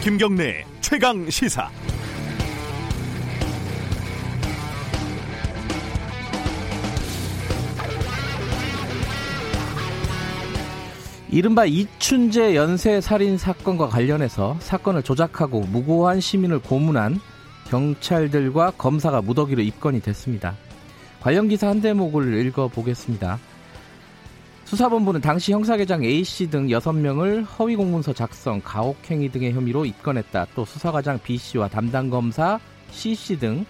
김경래 최강 시사. 이른바 이춘재 연쇄 살인 사건과 관련해서 사건을 조작하고 무고한 시민을 고문한 경찰들과 검사가 무더기로 입건이 됐습니다. 관련 기사 한 대목을 읽어보겠습니다. 수사본부는 당시 형사계장 A씨 등 6명을 허위 공문서 작성, 가혹행위 등의 혐의로 입건했다. 또 수사과장 B씨와 담당 검사 C씨 등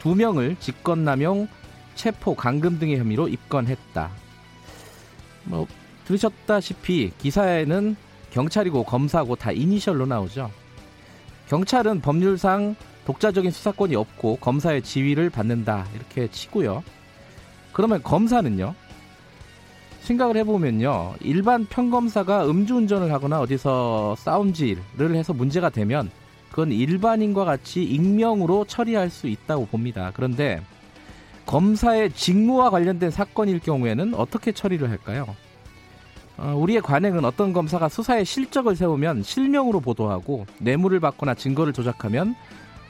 2명을 직권남용, 체포, 감금 등의 혐의로 입건했다. 뭐 들으셨다시피 기사에는 경찰이고 검사고 다 이니셜로 나오죠. 경찰은 법률상 독자적인 수사권이 없고 검사의 지위를 받는다 이렇게 치고요. 그러면 검사는요? 생각을 해보면요. 일반 평검사가 음주운전을 하거나 어디서 싸움질을 해서 문제가 되면 그건 일반인과 같이 익명으로 처리할 수 있다고 봅니다. 그런데 검사의 직무와 관련된 사건일 경우에는 어떻게 처리를 할까요? 어, 우리의 관행은 어떤 검사가 수사의 실적을 세우면 실명으로 보도하고 뇌물을 받거나 증거를 조작하면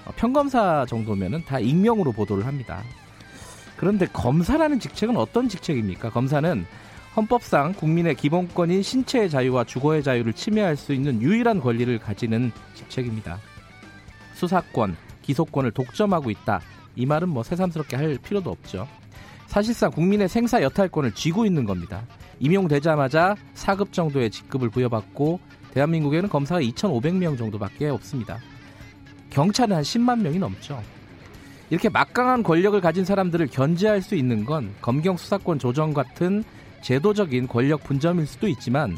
어, 평검사 정도면은 다 익명으로 보도를 합니다. 그런데 검사라는 직책은 어떤 직책입니까? 검사는 헌법상 국민의 기본권인 신체의 자유와 주거의 자유를 침해할 수 있는 유일한 권리를 가지는 직책입니다. 수사권, 기소권을 독점하고 있다. 이 말은 뭐 새삼스럽게 할 필요도 없죠. 사실상 국민의 생사 여탈권을 쥐고 있는 겁니다. 임용되자마자 4급 정도의 직급을 부여받고 대한민국에는 검사가 2,500명 정도밖에 없습니다. 경찰은 한 10만 명이 넘죠. 이렇게 막강한 권력을 가진 사람들을 견제할 수 있는 건 검경 수사권 조정 같은 제도적인 권력 분점일 수도 있지만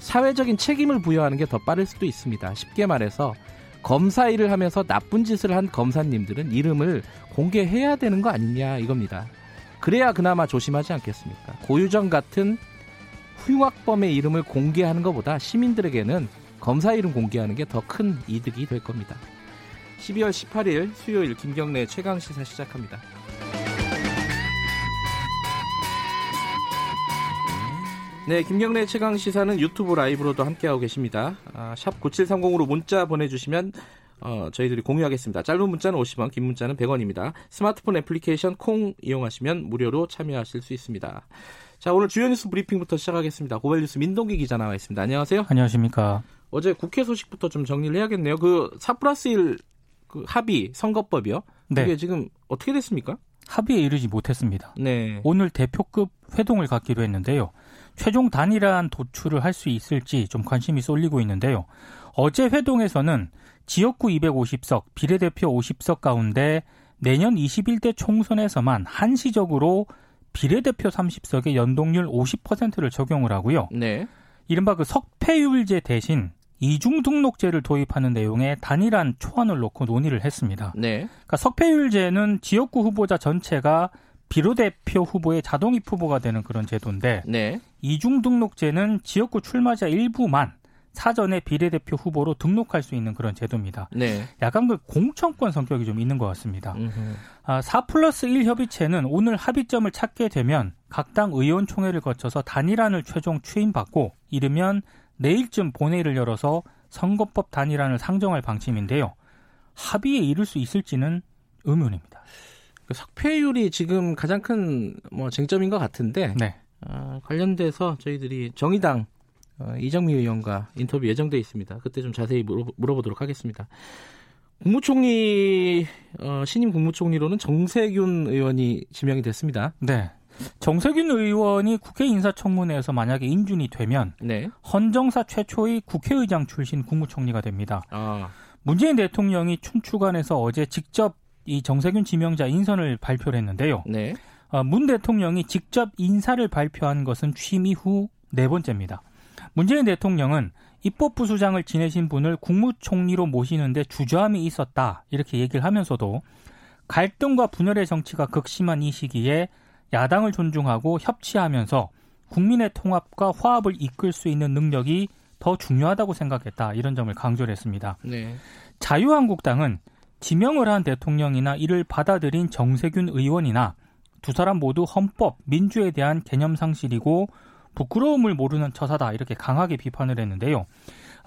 사회적인 책임을 부여하는 게 더 빠를 수도 있습니다. 쉽게 말해서 검사 일을 하면서 나쁜 짓을 한 검사님들은 이름을 공개해야 되는 거 아니냐 이겁니다. 그래야 그나마 조심하지 않겠습니까? 고유정 같은 흉악범의 이름을 공개하는 것보다 시민들에게는 검사 이름 공개하는 게 더 큰 이득이 될 겁니다. 12월 18일 수요일 김경래 최강 시사 시작합니다. 네, 김경래 최강 시사는 유튜브 라이브로도 함께하고 계십니다. 아, 샵 9730으로 문자 보내주시면 어, 저희들이 공유하겠습니다. 짧은 문자는 50원, 긴 문자는 100원입니다. 스마트폰 애플리케이션 콩 이용하시면 무료로 참여하실 수 있습니다. 자, 오늘 주요 뉴스 브리핑부터 시작하겠습니다. 고발뉴스 민동기 기자 나와 있습니다. 안녕하세요. 안녕하십니까. 어제 국회 소식부터 좀 정리를 해야겠네요. 그 4 플러스 1 그 합의 선거법이요. 네. 이게 지금 어떻게 됐습니까? 합의에 이르지 못했습니다. 네. 오늘 대표급 회동을 갖기로 했는데요. 최종 단일한 도출을 할 수 있을지 좀 관심이 쏠리고 있는데요. 어제 회동에서는 지역구 250석, 비례대표 50석 가운데 내년 21대 총선에서만 한시적으로 비례대표 30석의 연동률 50%를 적용을 하고요. 네. 이른바 그 석패율제 대신 이중 등록제를 도입하는 내용의 단일한 초안을 놓고 논의를 했습니다. 네. 그러니까 석패율제는 지역구 후보자 전체가 비례대표 후보의 자동입 후보가 되는 그런 제도인데 네. 이중 등록제는 지역구 출마자 일부만 사전에 비례대표 후보로 등록할 수 있는 그런 제도입니다. 네. 약간 그 공천권 성격이 좀 있는 것 같습니다. 아, 4 플러스 1 협의체는 오늘 합의점을 찾게 되면 각 당 의원총회를 거쳐서 단일안을 최종 추인받고 이르면 내일쯤 본회의를 열어서 선거법 단일안을 상정할 방침인데요. 합의에 이를 수 있을지는 의문입니다. 그 석패율이 지금 가장 큰 뭐 쟁점인 것 같은데 네. 어, 관련돼서 저희들이 정의당 어, 이정미 의원과 인터뷰 예정돼 있습니다. 그때 좀 자세히 물어, 보도록 하겠습니다. 국무총리 어, 신임 국무총리로는 정세균 의원이 지명이 됐습니다. 네. 정세균 의원이 국회 인사청문회에서 만약에 인준이 되면 네. 헌정사 최초의 국회의장 출신 국무총리가 됩니다. 아. 문재인 대통령이 춘추관에서 어제 직접 이 정세균 지명자 인선을 발표를 했는데요. 네. 어, 문 대통령이 직접 인사를 발표한 것은 취임 이후 네 번째입니다. 문재인 대통령은 입법부수장을 지내신 분을 국무총리로 모시는데 주저함이 있었다 이렇게 얘기를 하면서도 갈등과 분열의 정치가 극심한 이 시기에 야당을 존중하고 협치하면서 국민의 통합과 화합을 이끌 수 있는 능력이 더 중요하다고 생각했다 이런 점을 강조를 했습니다. 네. 자유한국당은 지명을 한 대통령이나 이를 받아들인 정세균 의원이나 두 사람 모두 헌법, 민주에 대한 개념 상실이고 부끄러움을 모르는 처사다 이렇게 강하게 비판을 했는데요.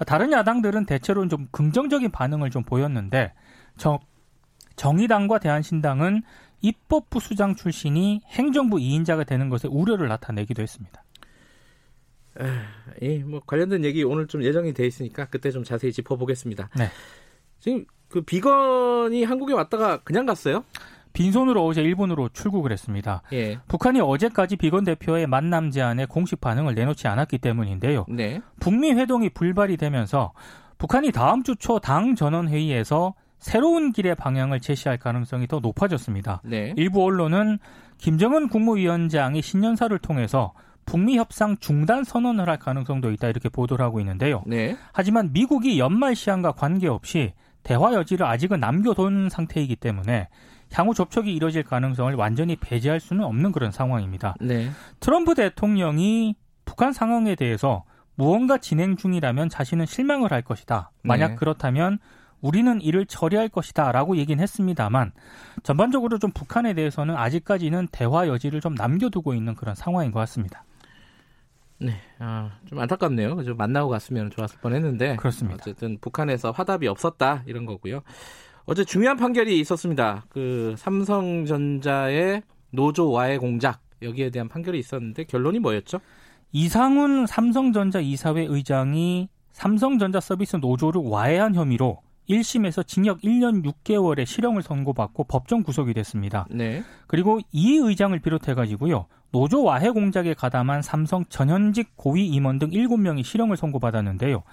다른 야당들은 대체로는 좀 긍정적인 반응을 좀 보였는데 정, 정의당과 대한신당은 입법부 수장 출신이 행정부 2인자가 되는 것에 우려를 나타내기도 했습니다. 예, 뭐 관련된 얘기 오늘 좀 예정이 돼 있으니까 그때 좀 자세히 짚어보겠습니다. 네. 지금 그 비건이 한국에 왔다가 그냥 갔어요? 빈손으로 어제 일본으로 출국을 했습니다. 예. 북한이 어제까지 비건 대표의 만남 제안에 공식 반응을 내놓지 않았기 때문인데요. 네. 북미 회동이 불발이 되면서 북한이 다음 주 초 당 전원 회의에서 새로운 길의 방향을 제시할 가능성이 더 높아졌습니다. 네. 일부 언론은 김정은 국무위원장이 신년사를 통해서 북미 협상 중단 선언을 할 가능성도 있다 이렇게 보도를 하고 있는데요. 네. 하지만 미국이 연말 시한과 관계없이 대화 여지를 아직은 남겨둔 상태이기 때문에 향후 접촉이 이뤄질 가능성을 완전히 배제할 수는 없는 그런 상황입니다. 네. 트럼프 대통령이 북한 상황에 대해서 무언가 진행 중이라면 자신은 실망을 할 것이다. 만약 네. 그렇다면 우리는 이를 처리할 것이다 라고 얘기는 했습니다만 전반적으로 좀 북한에 대해서는 아직까지는 대화 여지를 좀 남겨두고 있는 그런 상황인 것 같습니다. 네, 아, 좀 안타깝네요. 좀 만나고 갔으면 좋았을 뻔했는데 그렇습니다. 어쨌든 북한에서 화답이 없었다 이런 거고요. 어제 중요한 판결이 있었습니다. 그 삼성전자의 노조 와해 공작 여기에 대한 판결이 있었는데 결론이 뭐였죠? 이상훈 삼성전자 이사회 의장이 삼성전자 서비스 노조를 와해한 혐의로 1심에서 징역 1년 6개월의 실형을 선고받고 법정 구속이 됐습니다. 네. 그리고 이 의장을 비롯해 가지고요. 노조 와해 공작에 가담한 삼성 전현직 고위 임원 등 7명이 실형을 선고받았는데요.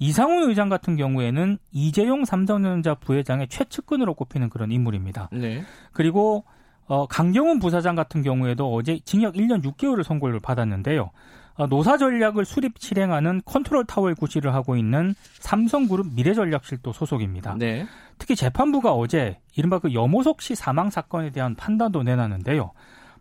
이상훈 의장 같은 경우에는 이재용 삼성전자 부회장의 최측근으로 꼽히는 그런 인물입니다. 네. 그리고 어, 강경훈 부사장 같은 경우에도 어제 징역 1년 6개월을 선고를 받았는데요. 어, 노사 전략을 수립 실행하는 컨트롤 타워를 구실을 하고 있는 삼성그룹 미래전략실도 소속입니다. 네. 특히 재판부가 어제 이른바 그 여모석 씨 사망 사건에 대한 판단도 내놨는데요.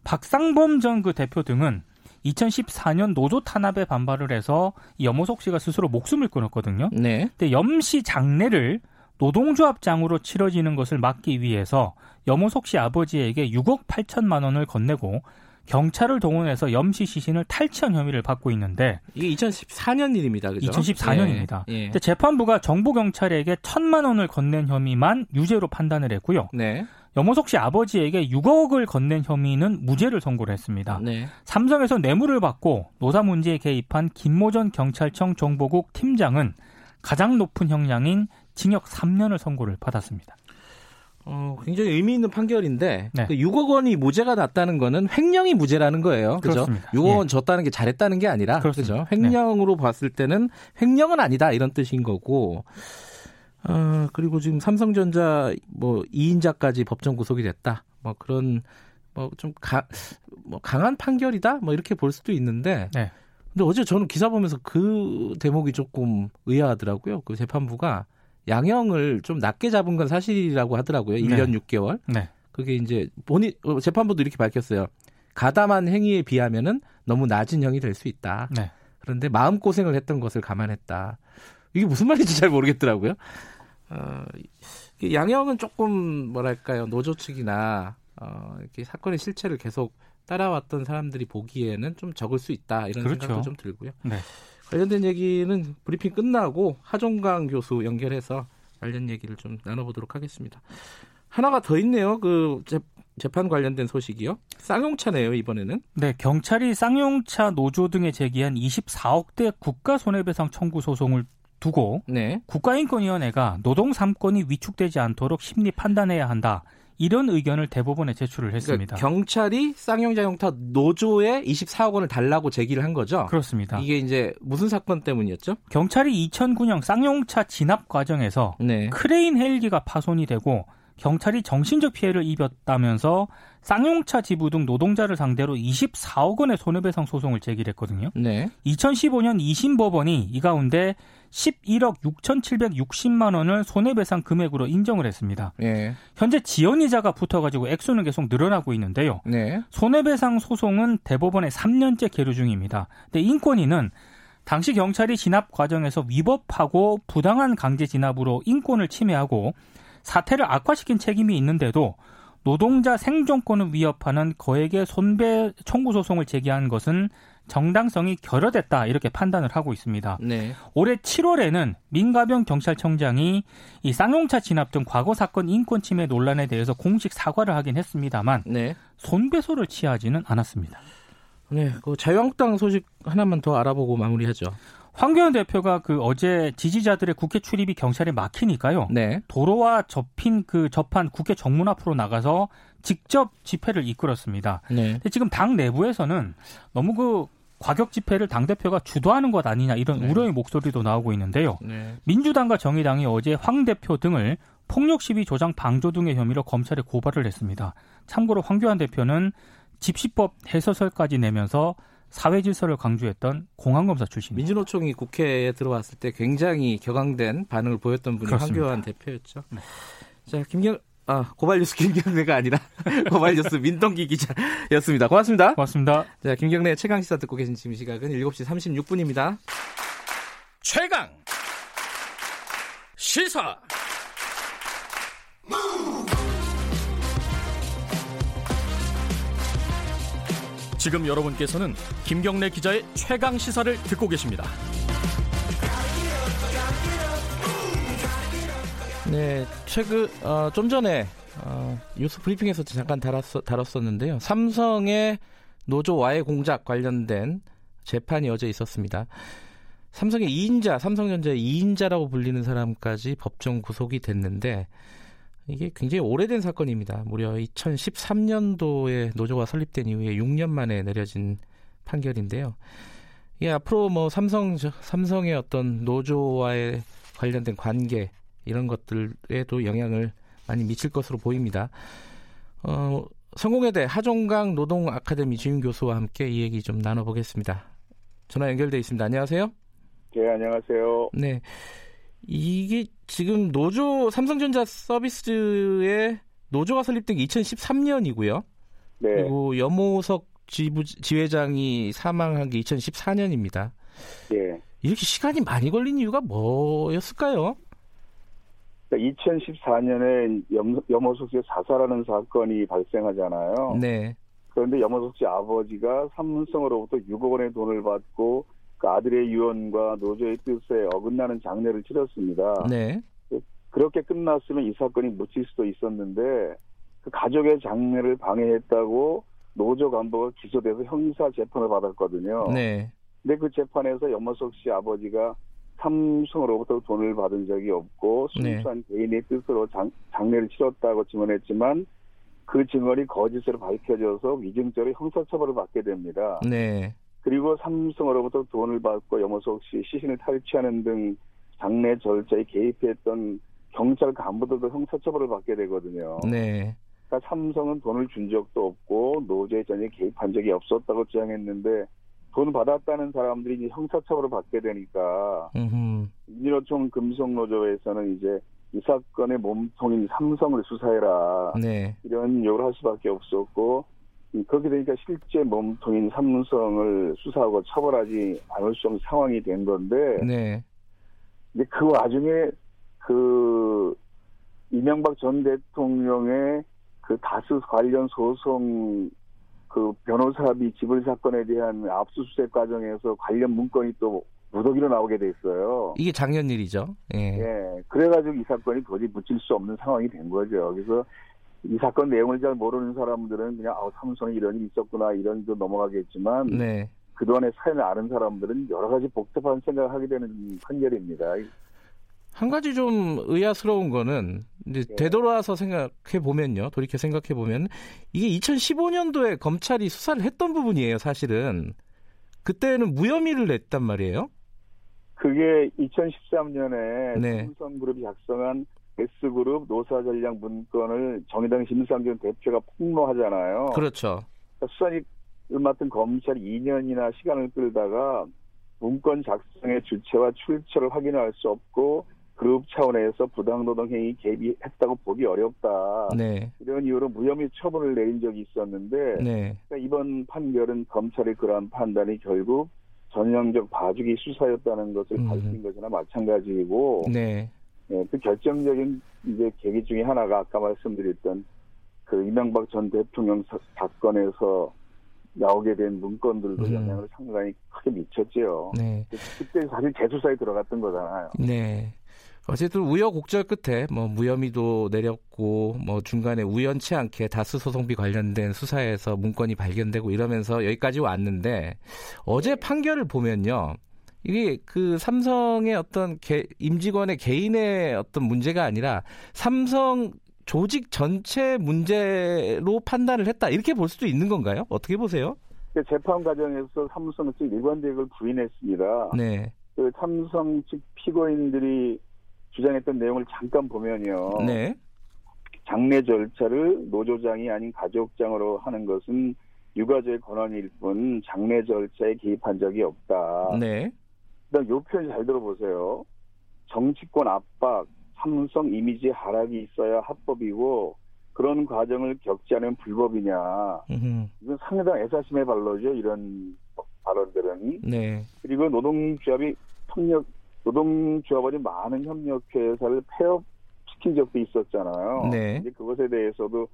박상범 전 그 대표 등은 2014년 노조 탄압에 반발을 해서 여모석 씨가 스스로 목숨을 끊었거든요. 네. 근데 염씨 장례를 노동조합장으로 치러지는 것을 막기 위해서 여모석 씨 아버지에게 6억 8천만 원을 건네고 경찰을 동원해서 염씨 시신을 탈취한 혐의를 받고 있는데 이게 2014년 일입니다. 그죠? 2014년입니다. 예, 예. 재판부가 정부 경찰에게 천만 원을 건넨 혐의만 유죄로 판단을 했고요. 네. 염호석 씨 아버지에게 6억을 건넨 혐의는 무죄를 선고를 했습니다. 네. 삼성에서 뇌물을 받고 노사 문제에 개입한 김모 전 경찰청 정보국 팀장은 가장 높은 형량인 징역 3년을 선고를 받았습니다. 어, 굉장히 의미 있는 판결인데 네. 그 6억 원이 무죄가 났다는 거는 횡령이 무죄라는 거예요. 그죠? 그렇습니다. 6억 원 예. 줬다는 게 잘했다는 게 아니라 그렇죠. 횡령으로 네. 봤을 때는 횡령은 아니다 이런 뜻인 거고 어, 그리고 지금 삼성전자 뭐 2인자까지 법정 구속이 됐다. 뭐 그런 뭐좀 뭐 강한 판결이다. 뭐 이렇게 볼 수도 있는데. 네. 근데 어제 저는 기사 보면서 그 대목이 조금 의아하더라고요. 그 재판부가 양형을 좀 낮게 잡은 건 사실이라고 하더라고요. 1년 네. 6개월. 네. 그게 이제 본인 어, 재판부도 이렇게 밝혔어요. 가담한 행위에 비하면은 너무 낮은 형이 될 수 있다. 네. 그런데 마음 고생을 했던 것을 감안했다. 이게 무슨 말인지 잘 모르겠더라고요. 어, 양형은 조금 뭐랄까요 노조 측이나 어, 이렇게 사건의 실체를 계속 따라왔던 사람들이 보기에는 좀 적을 수 있다 이런 그렇죠. 생각도 좀 들고요. 네. 관련된 얘기는 브리핑 끝나고 하종강 교수 연결해서 관련 얘기를 좀 나눠보도록 하겠습니다. 하나가 더 있네요. 그 재판 관련된 소식이요. 쌍용차네요, 이번에는. 네, 경찰이 쌍용차 노조 등에 제기한 24억대 국가 손해배상 청구 소송을 두고 네. 국가인권위원회가 노동 3권이 위축되지 않도록 심리 판단해야 한다. 이런 의견을 대법원에 제출을 했습니다. 그러니까 경찰이 쌍용자동차 노조에 24억 원을 달라고 제기를 한 거죠. 그렇습니다. 이게 이제 무슨 사건 때문이었죠? 경찰이 2009년 쌍용차 진압 과정에서 네. 크레인 헬기가 파손이 되고 경찰이 정신적 피해를 입었다면서 쌍용차 지부 등 노동자를 상대로 24억 원의 손해배상 소송을 제기했거든요. 네. 2015년 2심 법원이 이 가운데 11억 6,760만 원을 손해배상 금액으로 인정을 했습니다. 네. 현재 지연이자가 붙어가지고 액수는 계속 늘어나고 있는데요. 네. 손해배상 소송은 대법원에 3년째 계류 중입니다. 근데 인권위는 당시 경찰이 진압 과정에서 위법하고 부당한 강제 진압으로 인권을 침해하고 사태를 악화시킨 책임이 있는데도 노동자 생존권을 위협하는 거액의 손배 청구 소송을 제기한 것은 정당성이 결여됐다 이렇게 판단을 하고 있습니다. 네. 올해 7월에는 민가병 경찰청장이 이 쌍용차 진압 등 과거 사건 인권 침해 논란에 대해서 공식 사과를 하긴 했습니다만 네. 손배소를 취하지는 않았습니다. 네. 그 자유한국당 소식 하나만 더 알아보고 마무리하죠. 황교안 대표가 그 어제 지지자들의 국회 출입이 경찰에 막히니까요. 네. 도로와 접힌 그 접한 국회 정문 앞으로 나가서 직접 집회를 이끌었습니다. 네. 근데 지금 당 내부에서는 너무 그 과격 집회를 당 대표가 주도하는 것 아니냐 이런 네. 우려의 목소리도 나오고 있는데요. 네. 민주당과 정의당이 어제 황 대표 등을 폭력 시위 조장 방조 등의 혐의로 검찰에 고발을 했습니다. 참고로 황교안 대표는 집시법 해서설까지 내면서 사회 질서를 강조했던 공안검사 출신입니다. 민주노총이 국회에 들어왔을 때 굉장히 격앙된 반응을 보였던 분이 그렇습니다. 황교안 대표였죠. 네. 자, 김경 아, 고발뉴스 김경래가 아니라 고발뉴스 민동기 기자였습니다. 고맙습니다. 고맙습니다. 자, 김경래 최강 시사 듣고 계신 지금 시각은 7시 36분입니다. 최강 시사 지금 여러분께서는 김경래 기자의 최강 시사를 듣고 계십니다. 네, 최근 어, 좀 전에 어, 뉴스 브리핑에서 잠깐 다뤘, 다뤘었는데요. 삼성의 노조 와해 공작 관련된 재판이 어제 있었습니다. 삼성의 2인자, 삼성전자의 2인자라고 불리는 사람까지 법정 구속이 됐는데 이게 굉장히 오래된 사건입니다. 무려 2013년도에 노조가 설립된 이후에 6년 만에 내려진 판결인데요. 이게 앞으로 뭐 삼성 삼성의 어떤 노조와의 관련된 관계 이런 것들에도 영향을 많이 미칠 것으로 보입니다. 어, 성공회대 하종강 노동 아카데미 주임 교수와 함께 이 얘기 좀 나눠보겠습니다. 전화 연결돼 있습니다. 안녕하세요. 네, 안녕하세요. 네. 이게 지금 노조 삼성전자 서비스의 노조가 설립된 게 2013년이고요. 네. 그리고 염호석 지부, 지회장이 사망한 게 2014년입니다. 예. 이렇게 시간이 많이 걸린 이유가 뭐였을까요? 2014년에 염, 염호석 씨의 자살하는 사건이 발생하잖아요. 네. 그런데 염호석 씨 아버지가 삼성으로부터 6억 원의 돈을 받고 그 아들의 유언과 노조의 뜻에 어긋나는 장례를 치렀습니다. 네. 그렇게 끝났으면 이 사건이 묻힐 수도 있었는데 그 가족의 장례를 방해했다고 노조 간부가 기소돼서 형사 재판을 받았거든요. 네. 근데 그 재판에서 염호석 씨 아버지가 삼성으로부터 돈을 받은 적이 없고 네. 순수한 개인의 뜻으로 장, 장례를 치렀다고 증언했지만 그 증언이 거짓으로 밝혀져서 위증죄로 형사처벌을 받게 됩니다. 네. 그리고 삼성으로부터 돈을 받고 염호석 씨 시신을 탈취하는 등 장례 절차에 개입했던 경찰 간부들도 형사처벌을 받게 되거든요. 네. 그러니까 삼성은 돈을 준 적도 없고 노조에 전혀 개입한 적이 없었다고 주장했는데 돈 받았다는 사람들이 이제 형사처벌을 받게 되니까 음흠. 민주노총 금속노조에서는 이제 이 사건의 몸통인 삼성을 수사해라 네. 이런 요구를 할 수밖에 없었고 음, 그렇게 되니까 실제 몸통인 삼성을 수사하고 처벌하지 않을 수 없는 상황이 된 건데 네. 근데 그 와중에 그 이명박 전 대통령의 그 다스 관련 소송 그 변호사비 지불 사건에 대한 압수수색 과정에서 관련 문건이 또 무더기로 나오게 됐어요. 이게 작년 일이죠. 예. 예. 그래가지고 이 사건이 도저히 묻힐 수 없는 상황이 된 거죠. 그래서 이 사건 내용을 잘 모르는 사람들은 그냥 아 삼성에 이런 일이 있었구나 이런 데 넘어가겠지만 네. 그동안의 사연을 아는 사람들은 여러 가지 복잡한 생각을 하게 되는 판결입니다. 한 가지 좀 의아스러운 거는 이제 네. 되돌아서 생각해 보면요. 돌이켜 생각해 보면 이게 2015년도에 검찰이 수사를 했던 부분이에요. 사실은 그때는 무혐의를 냈단 말이에요. 그게 2013년에 네. 삼성 그룹이 작성한 S그룹 노사전략 문건을 정의당 심상정 대표가 폭로하잖아요. 그렇죠. 그러니까 수사를 맡은 검찰이 2년이나 시간을 끌다가 문건 작성의 주체와 출처를 확인할 수 없고 그룹 차원에서 부당노동 행위 개입했다고 보기 어렵다. 네. 이런 이유로 무혐의 처분을 내린 적이 있었는데 네. 그러니까 이번 판결은 검찰의 그러한 판단이 결국 전형적 봐주기 수사였다는 것을 음. 밝힌 것이나 마찬가지이고 네. 예, 그 결정적인 이제 계기 중에 하나가 아까 말씀드렸던 그 이명박 전 대통령 사, 사건에서 나오게 된 문건들도 음. 영향을 상당히 크게 미쳤죠. 네. 그때 사실 재수사에 들어갔던 거잖아요. 네. 어쨌든 우여곡절 끝에 뭐 무혐의도 내렸고 뭐 중간에 우연치 않게 다스 소송비 관련된 수사에서 문건이 발견되고 이러면서 여기까지 왔는데 어제 판결을 보면요. 이게 그 삼성의 어떤 개, 임직원의 개인의 어떤 문제가 아니라 삼성 조직 전체 문제로 판단을 했다 이렇게 볼 수도 있는 건가요? 어떻게 보세요? 그 재판 과정에서 삼성 측 일관 대역을 부인했습니다. 네, 그 삼성 측 피고인들이 주장했던 내용을 잠깐 보면요. 네, 장례 절차를 노조장이 아닌 가족장으로 하는 것은 유가족의 권한일 뿐 장례 절차에 개입한 적이 없다. 네, 그다음 요 표현 잘 들어보세요. 정치권 압박, 삼성 이미지 하락이 있어야 합법이고 그런 과정을 겪지 않으면 불법이냐. 음흠, 이건 상당 애사심의 발로죠. 이런 발언들은. 네, 그리고 노동조합이 협력 노동조합원이 많은 협력회사를 폐업시킨 적도 있었잖아요. 네. 이제 그것에 대해서도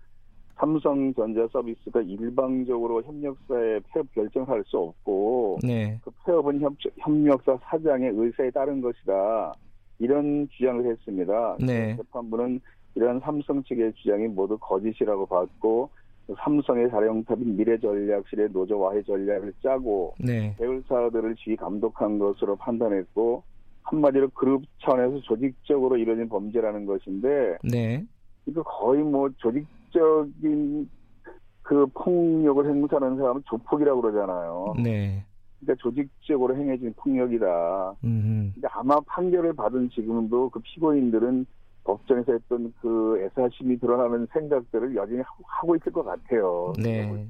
삼성전자 서비스가 일방적으로 협력사에 폐업 결정할 수 없고 네, 그 폐업은 협, 협력사 사장의 의사에 따른 것이다. 이런 주장을 했습니다. 네. 재판부는 이러한 삼성 측의 주장이 모두 거짓이라고 봤고 삼성의 사령탑인 미래전략실의 노조 와해 전략을 짜고 네, 계열사들을 지휘 감독한 것으로 판단했고 한마디로 그룹 차원에서 조직적으로 이루어진 범죄라는 것인데 네, 이거 거의 뭐 조직적인 그 폭력을 행사하는 사람은 조폭이라고 그러잖아요. 네, 그러니까 조직적으로 행해진 폭력이다. 음, 근데 아마 판결을 받은 지금도 그 피고인들은 법정에서 했던 그 애사심이 드러나는 생각들을 여전히 하고, 있을 것 같아요. 네.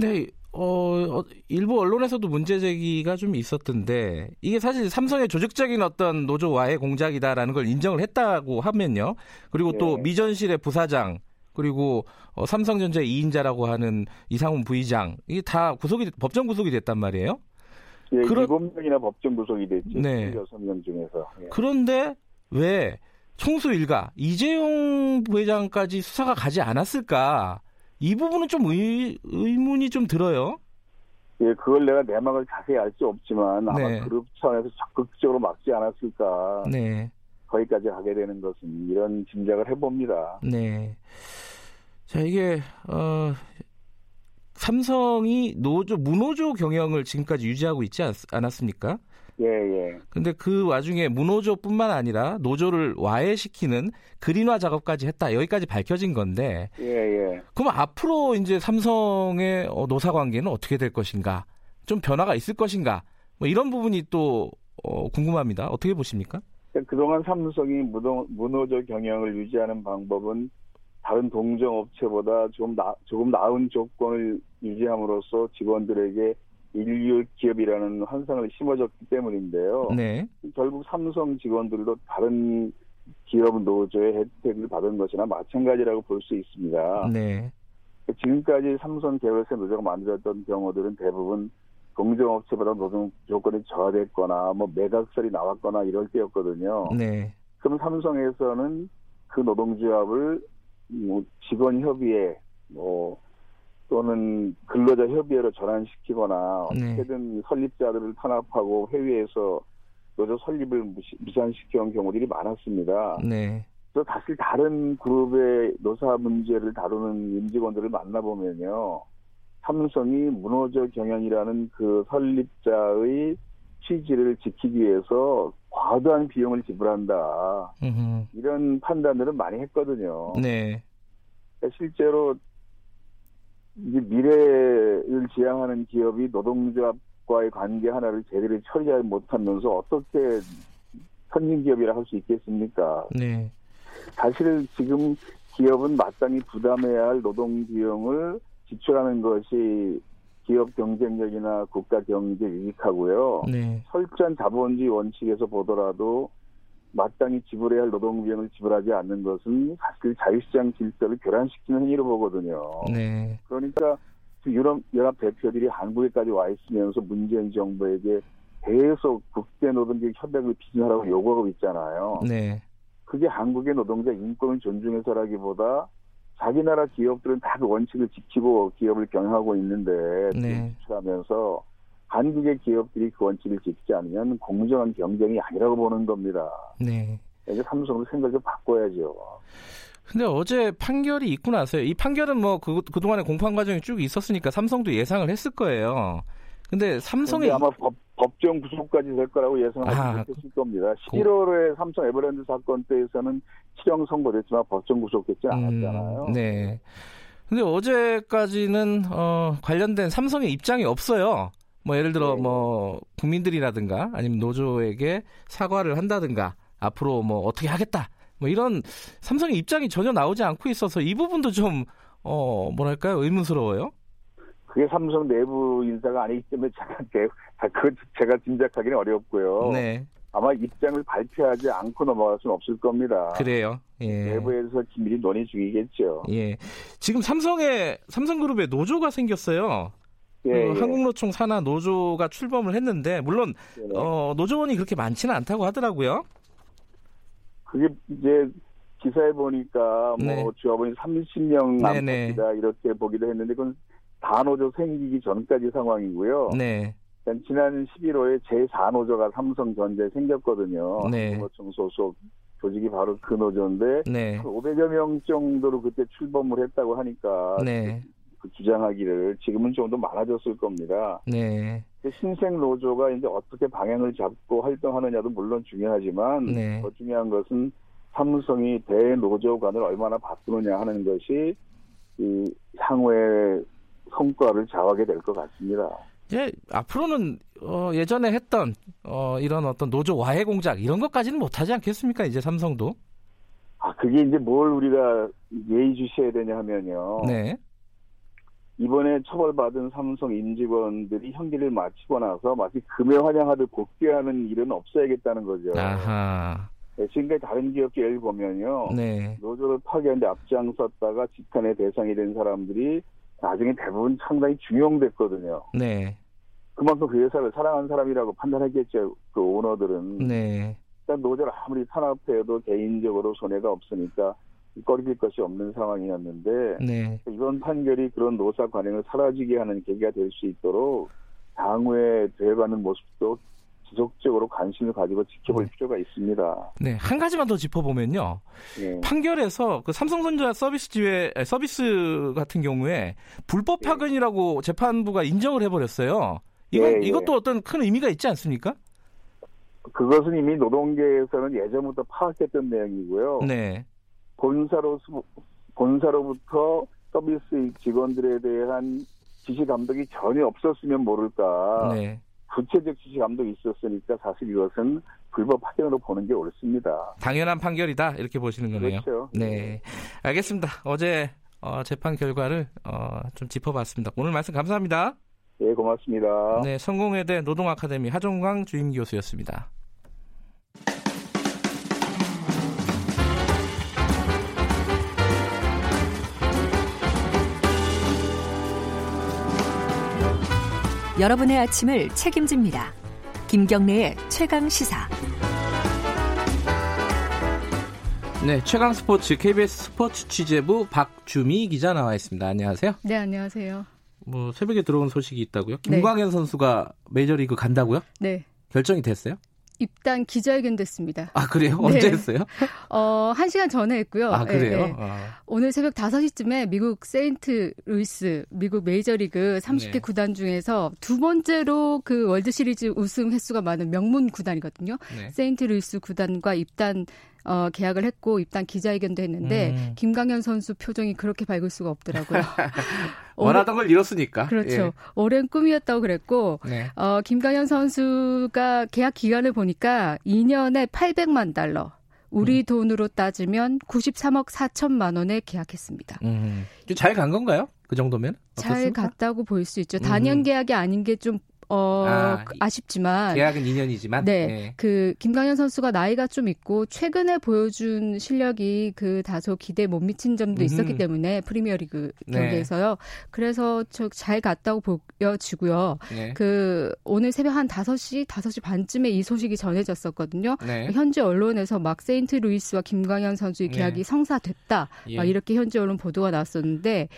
네, 어, 어, 일부 언론에서도 문제 제기가 좀 있었던데 이게 사실 삼성의 조직적인 어떤 노조와의 공작이다라는 걸 인정을 했다고 하면요. 그리고 또 네. 미전실의 부사장 그리고 어, 삼성전자 2인자라고 하는 이상훈 부의장 이게 다 구속이 법정 구속이 됐단 말이에요. 예, 그런- 명이나 법정 구속이 됐죠. 네. 여섯 명 중에서. 예. 그런데 왜 총수 일가 이재용 부회장까지 수사가 가지 않았을까? 이 부분은 좀 의, 의문이 좀 들어요. 예, 그걸 내가 내막을 자세히 알 수 없지만 아마 네. 그룹 차원에서 적극적으로 막지 않았을까. 네. 거기까지 가게 되는 것은 이런 짐작을 해봅니다. 네. 자, 이게, 어, 삼성이 노조, 무노조 경영을 지금까지 유지하고 있지 않, 않았습니까? 예, 예. 근데 그 와중에 무노조뿐만 아니라 노조를 와해시키는 그린화 작업까지 했다. 여기까지 밝혀진 건데, 예, 예. 그럼 앞으로 이제 삼성의 어, 노사 관계는 어떻게 될 것인가? 좀 변화가 있을 것인가? 뭐 이런 부분이 또 어, 궁금합니다. 어떻게 보십니까? 그동안 삼성이 무동, 무노조 경영을 유지하는 방법은 다른 동종 업체보다 좀 나, 조금 나은 조건을 유지함으로써 직원들에게 인류 기업이라는 환상을 심어줬기 때문인데요. 네, 결국 삼성 직원들도 다른 기업 노조의 혜택을 받은 것이나 마찬가지라고 볼 수 있습니다. 네, 지금까지 삼성 계열사 노조가 만들었던 경우들은 대부분 동종업체보다 노동 조건이 저하됐거나 뭐 매각설이 나왔거나 이럴 때였거든요. 네, 그럼 삼성에서는 그 노동조합을 뭐 직원 협의회 뭐 또는 근로자 협의회로 전환시키거나 네. 어떻게든 설립자들을 탄압하고 회의에서 노조 설립을 무시, 무산시켜온 경우들이 많았습니다. 네, 그래서 사실 다른 그룹의 노사 문제를 다루는 임직원들을 만나보면요. 삼성이 무노조 경영이라는 그 설립자의 취지를 지키기 위해서 과도한 비용을 지불한다. 음흠. 이런 판단들을 많이 했거든요. 네, 실제로 이제 미래를 지향하는 기업이 노동조합과의 관계 하나를 제대로 처리하지 못하면서 어떻게 선진 기업이라 할 수 있겠습니까? 네, 사실 지금 기업은 마땅히 부담해야 할 노동 비용을 지출하는 것이 기업 경쟁력이나 국가 경제 유익하고요. 네, 철저한 자본주의 원칙에서 보더라도 마땅히 지불해야 할 노동 비용을 지불하지 않는 것은 사실 자유시장 질서를 교란시키는 행위로 보거든요. 네, 그러니까 지금 유럽 연합 대표들이 한국에까지 와 있으면서 문재인 정부에게 계속 국제 노동계 협약을 비준하라고 요구하고 있잖아요. 네, 그게 한국의 노동자 인권을 존중해서라기보다 자기 나라 기업들은 다 그 원칙을 지키고 기업을 경영하고 있는데 네. 수출하면서 한국의 기업들이 그 원칙을 지키지 않으면 공정한 경쟁이 아니라고 보는 겁니다. 네. 이제 삼성도 생각을 좀 바꿔야죠. 근데 어제 판결이 있고 나서요. 이 판결은 뭐 그, 그동안의 공판 과정이 쭉 있었으니까 삼성도 예상을 했을 거예요. 근데 삼성의 근데 아마 법, 법정 구속까지 될 거라고 예상하지 아, 못했을 겁니다. 11월에 삼성 에버랜드 사건 때에서는 실형 선고됐지만 법정 구속되지 않았잖아요. 음, 네. 근데 어제까지는 어, 관련된 삼성의 입장이 없어요. 뭐 예를 들어 네. 뭐 국민들이라든가 아니면 노조에게 사과를 한다든가 앞으로 뭐 어떻게 하겠다. 뭐 이런 삼성의 입장이 전혀 나오지 않고 있어서 이 부분도 좀 어, 뭐랄까요? 의문스러워요. 그게 삼성 내부 인사가 아니기 때문에 제가 그 제가 짐작하기는 어렵고요. 네. 아마 입장을 발표하지 않고 넘어갈 수는 없을 겁니다. 그래요. 예. 내부에서 긴밀히 논의 중이겠죠. 예. 지금 삼성의 삼성그룹에 노조가 생겼어요. 예, 그 예. 한국노총 산하 노조가 출범을 했는데 물론 네. 어, 노조원이 그렇게 많지는 않다고 하더라고요. 그게 이제 기사에 보니까 네. 뭐 조합원이 30명 네네. 남짓이다 이렇게 보기도 했는데 그건 단노조 생기기 전까지 상황이고요. 네. 그러니까 지난 11월에 제4노조가 삼성전자에 생겼거든요. 네. 한국노총 소속 조직이 바로 그 노조인데 네. 500여 명 정도로 그때 출범을 했다고 하니까 네. 그 주장하기를 지금은 좀 더 많아졌을 겁니다. 네. 신생 노조가 이제 어떻게 방향을 잡고 활동하느냐도 물론 중요하지만 네. 더 중요한 것은 삼성이 대노조관을 얼마나 바꾸느냐 하는 것이 이 향후의 성과를 좌우하게 될 것 같습니다. 이제 앞으로는 어, 예전에 했던 어, 이런 어떤 노조 와해 공작 이런 것까지는 못하지 않겠습니까? 이제 삼성도. 아 그게 이제 뭘 우리가 예의주시해야 되냐 하면요. 네. 이번에 처벌받은 삼성 임직원들이 형기를 마치고 나서 마치 금에 환영하듯 복귀하는 일은 없어야겠다는 거죠. 아하. 네, 지금까지 다른 기업 예를 보면요. 네. 노조를 파괴하는데 앞장섰다가 직한의 대상이 된 사람들이 나중에 대부분 상당히 중용됐거든요. 네. 그만큼 그 회사를 사랑하는 사람이라고 판단했겠죠. 그 오너들은. 네. 일단 노조를 아무리 탄압해도 개인적으로 손해가 없으니까 꺼리질 것이 없는 상황이었는데 네. 이번 판결이 그런 노사 관행을 사라지게 하는 계기가 될 수 있도록 향후에 돼가는 모습도 지속적으로 관심을 가지고 지켜볼 네. 필요가 있습니다. 네. 한 가지만 더 짚어보면요. 예. 판결에서 그 삼성전자 서비스 지회 서비스 같은 경우에 불법 예. 파견이라고 재판부가 인정을 해버렸어요. 이건 예, 예. 이것도 어떤 큰 의미가 있지 않습니까? 그것은 이미 노동계에서는 예전부터 파악했던 내용이고요. 네. 본사로 본사로부터 서비스 직원들에 대한 지시 감독이 전혀 없었으면 모를까. 네. 구체적 지시 감독이 있었으니까 사실 이것은 불법 파견으로 보는 게 옳습니다. 당연한 판결이다 이렇게 보시는 거네요. 그렇죠. 네, 알겠습니다. 어제 어, 재판 결과를 어, 좀 짚어봤습니다. 오늘 말씀 감사합니다. 예, 고맙습니다. 네, 성공회대 노동아카데미 하종광 주임 교수였습니다. 여러분의 아침을 책임집니다. 김경래의 최강 시사. 네, 최강 스포츠 KBS 스포츠 취재부 박주미 기자 나와 있습니다. 안녕하세요. 네, 안녕하세요. 뭐 새벽에 들어온 소식이 있다고요? 네. 김광현 선수가 메이저리그 간다고요? 네. 결정이 됐어요? 입단 기자회견 됐습니다. 아 그래요? 네. 언제 했어요? 어, 한 시간 전에 했고요. 아 네, 그래요? 네. 아, 오늘 새벽 5시쯤에 미국 세인트 루이스, 미국 메이저리그 30개 네. 구단 중에서 두 번째로 그 월드시리즈 우승 횟수가 많은 명문 구단이거든요. 네. 세인트 루이스 구단과 입단 어, 계약을 했고 입단 기자회견도 했는데 음. 김강현 선수 표정이 그렇게 밝을 수가 없더라고요. 원하던 걸 이뤘으니까. 그렇죠. 오랜 꿈이었다고 그랬고 예. 네. 어, 김강현 선수가 계약 기간을 보니까 2년에 800만 달러, 우리 음. 돈으로 따지면 93억 4천만 원에 계약했습니다. 음, 잘간 건가요? 그 정도면? 잘 어떻습니까? 갔다고 볼 수 있죠. 단연 음. 계약이 아닌 게 좀 어, 아, 아쉽지만 계약은 2년이지만 네, 예. 그 김강현 선수가 나이가 좀 있고 최근에 보여준 실력이 그 다소 기대 못 미친 점도 음흠. 있었기 때문에 프리미어리그 네. 경기에서요. 그래서 저 잘 갔다고 보여지고요. 네. 그 오늘 새벽 한 5시, 5시 반쯤에 이 소식이 전해졌었거든요. 네. 현지 언론에서 막 세인트 루이스와 김광현 선수의 네. 계약이 성사됐다. 예. 막 이렇게 현지 언론 보도가 났었는데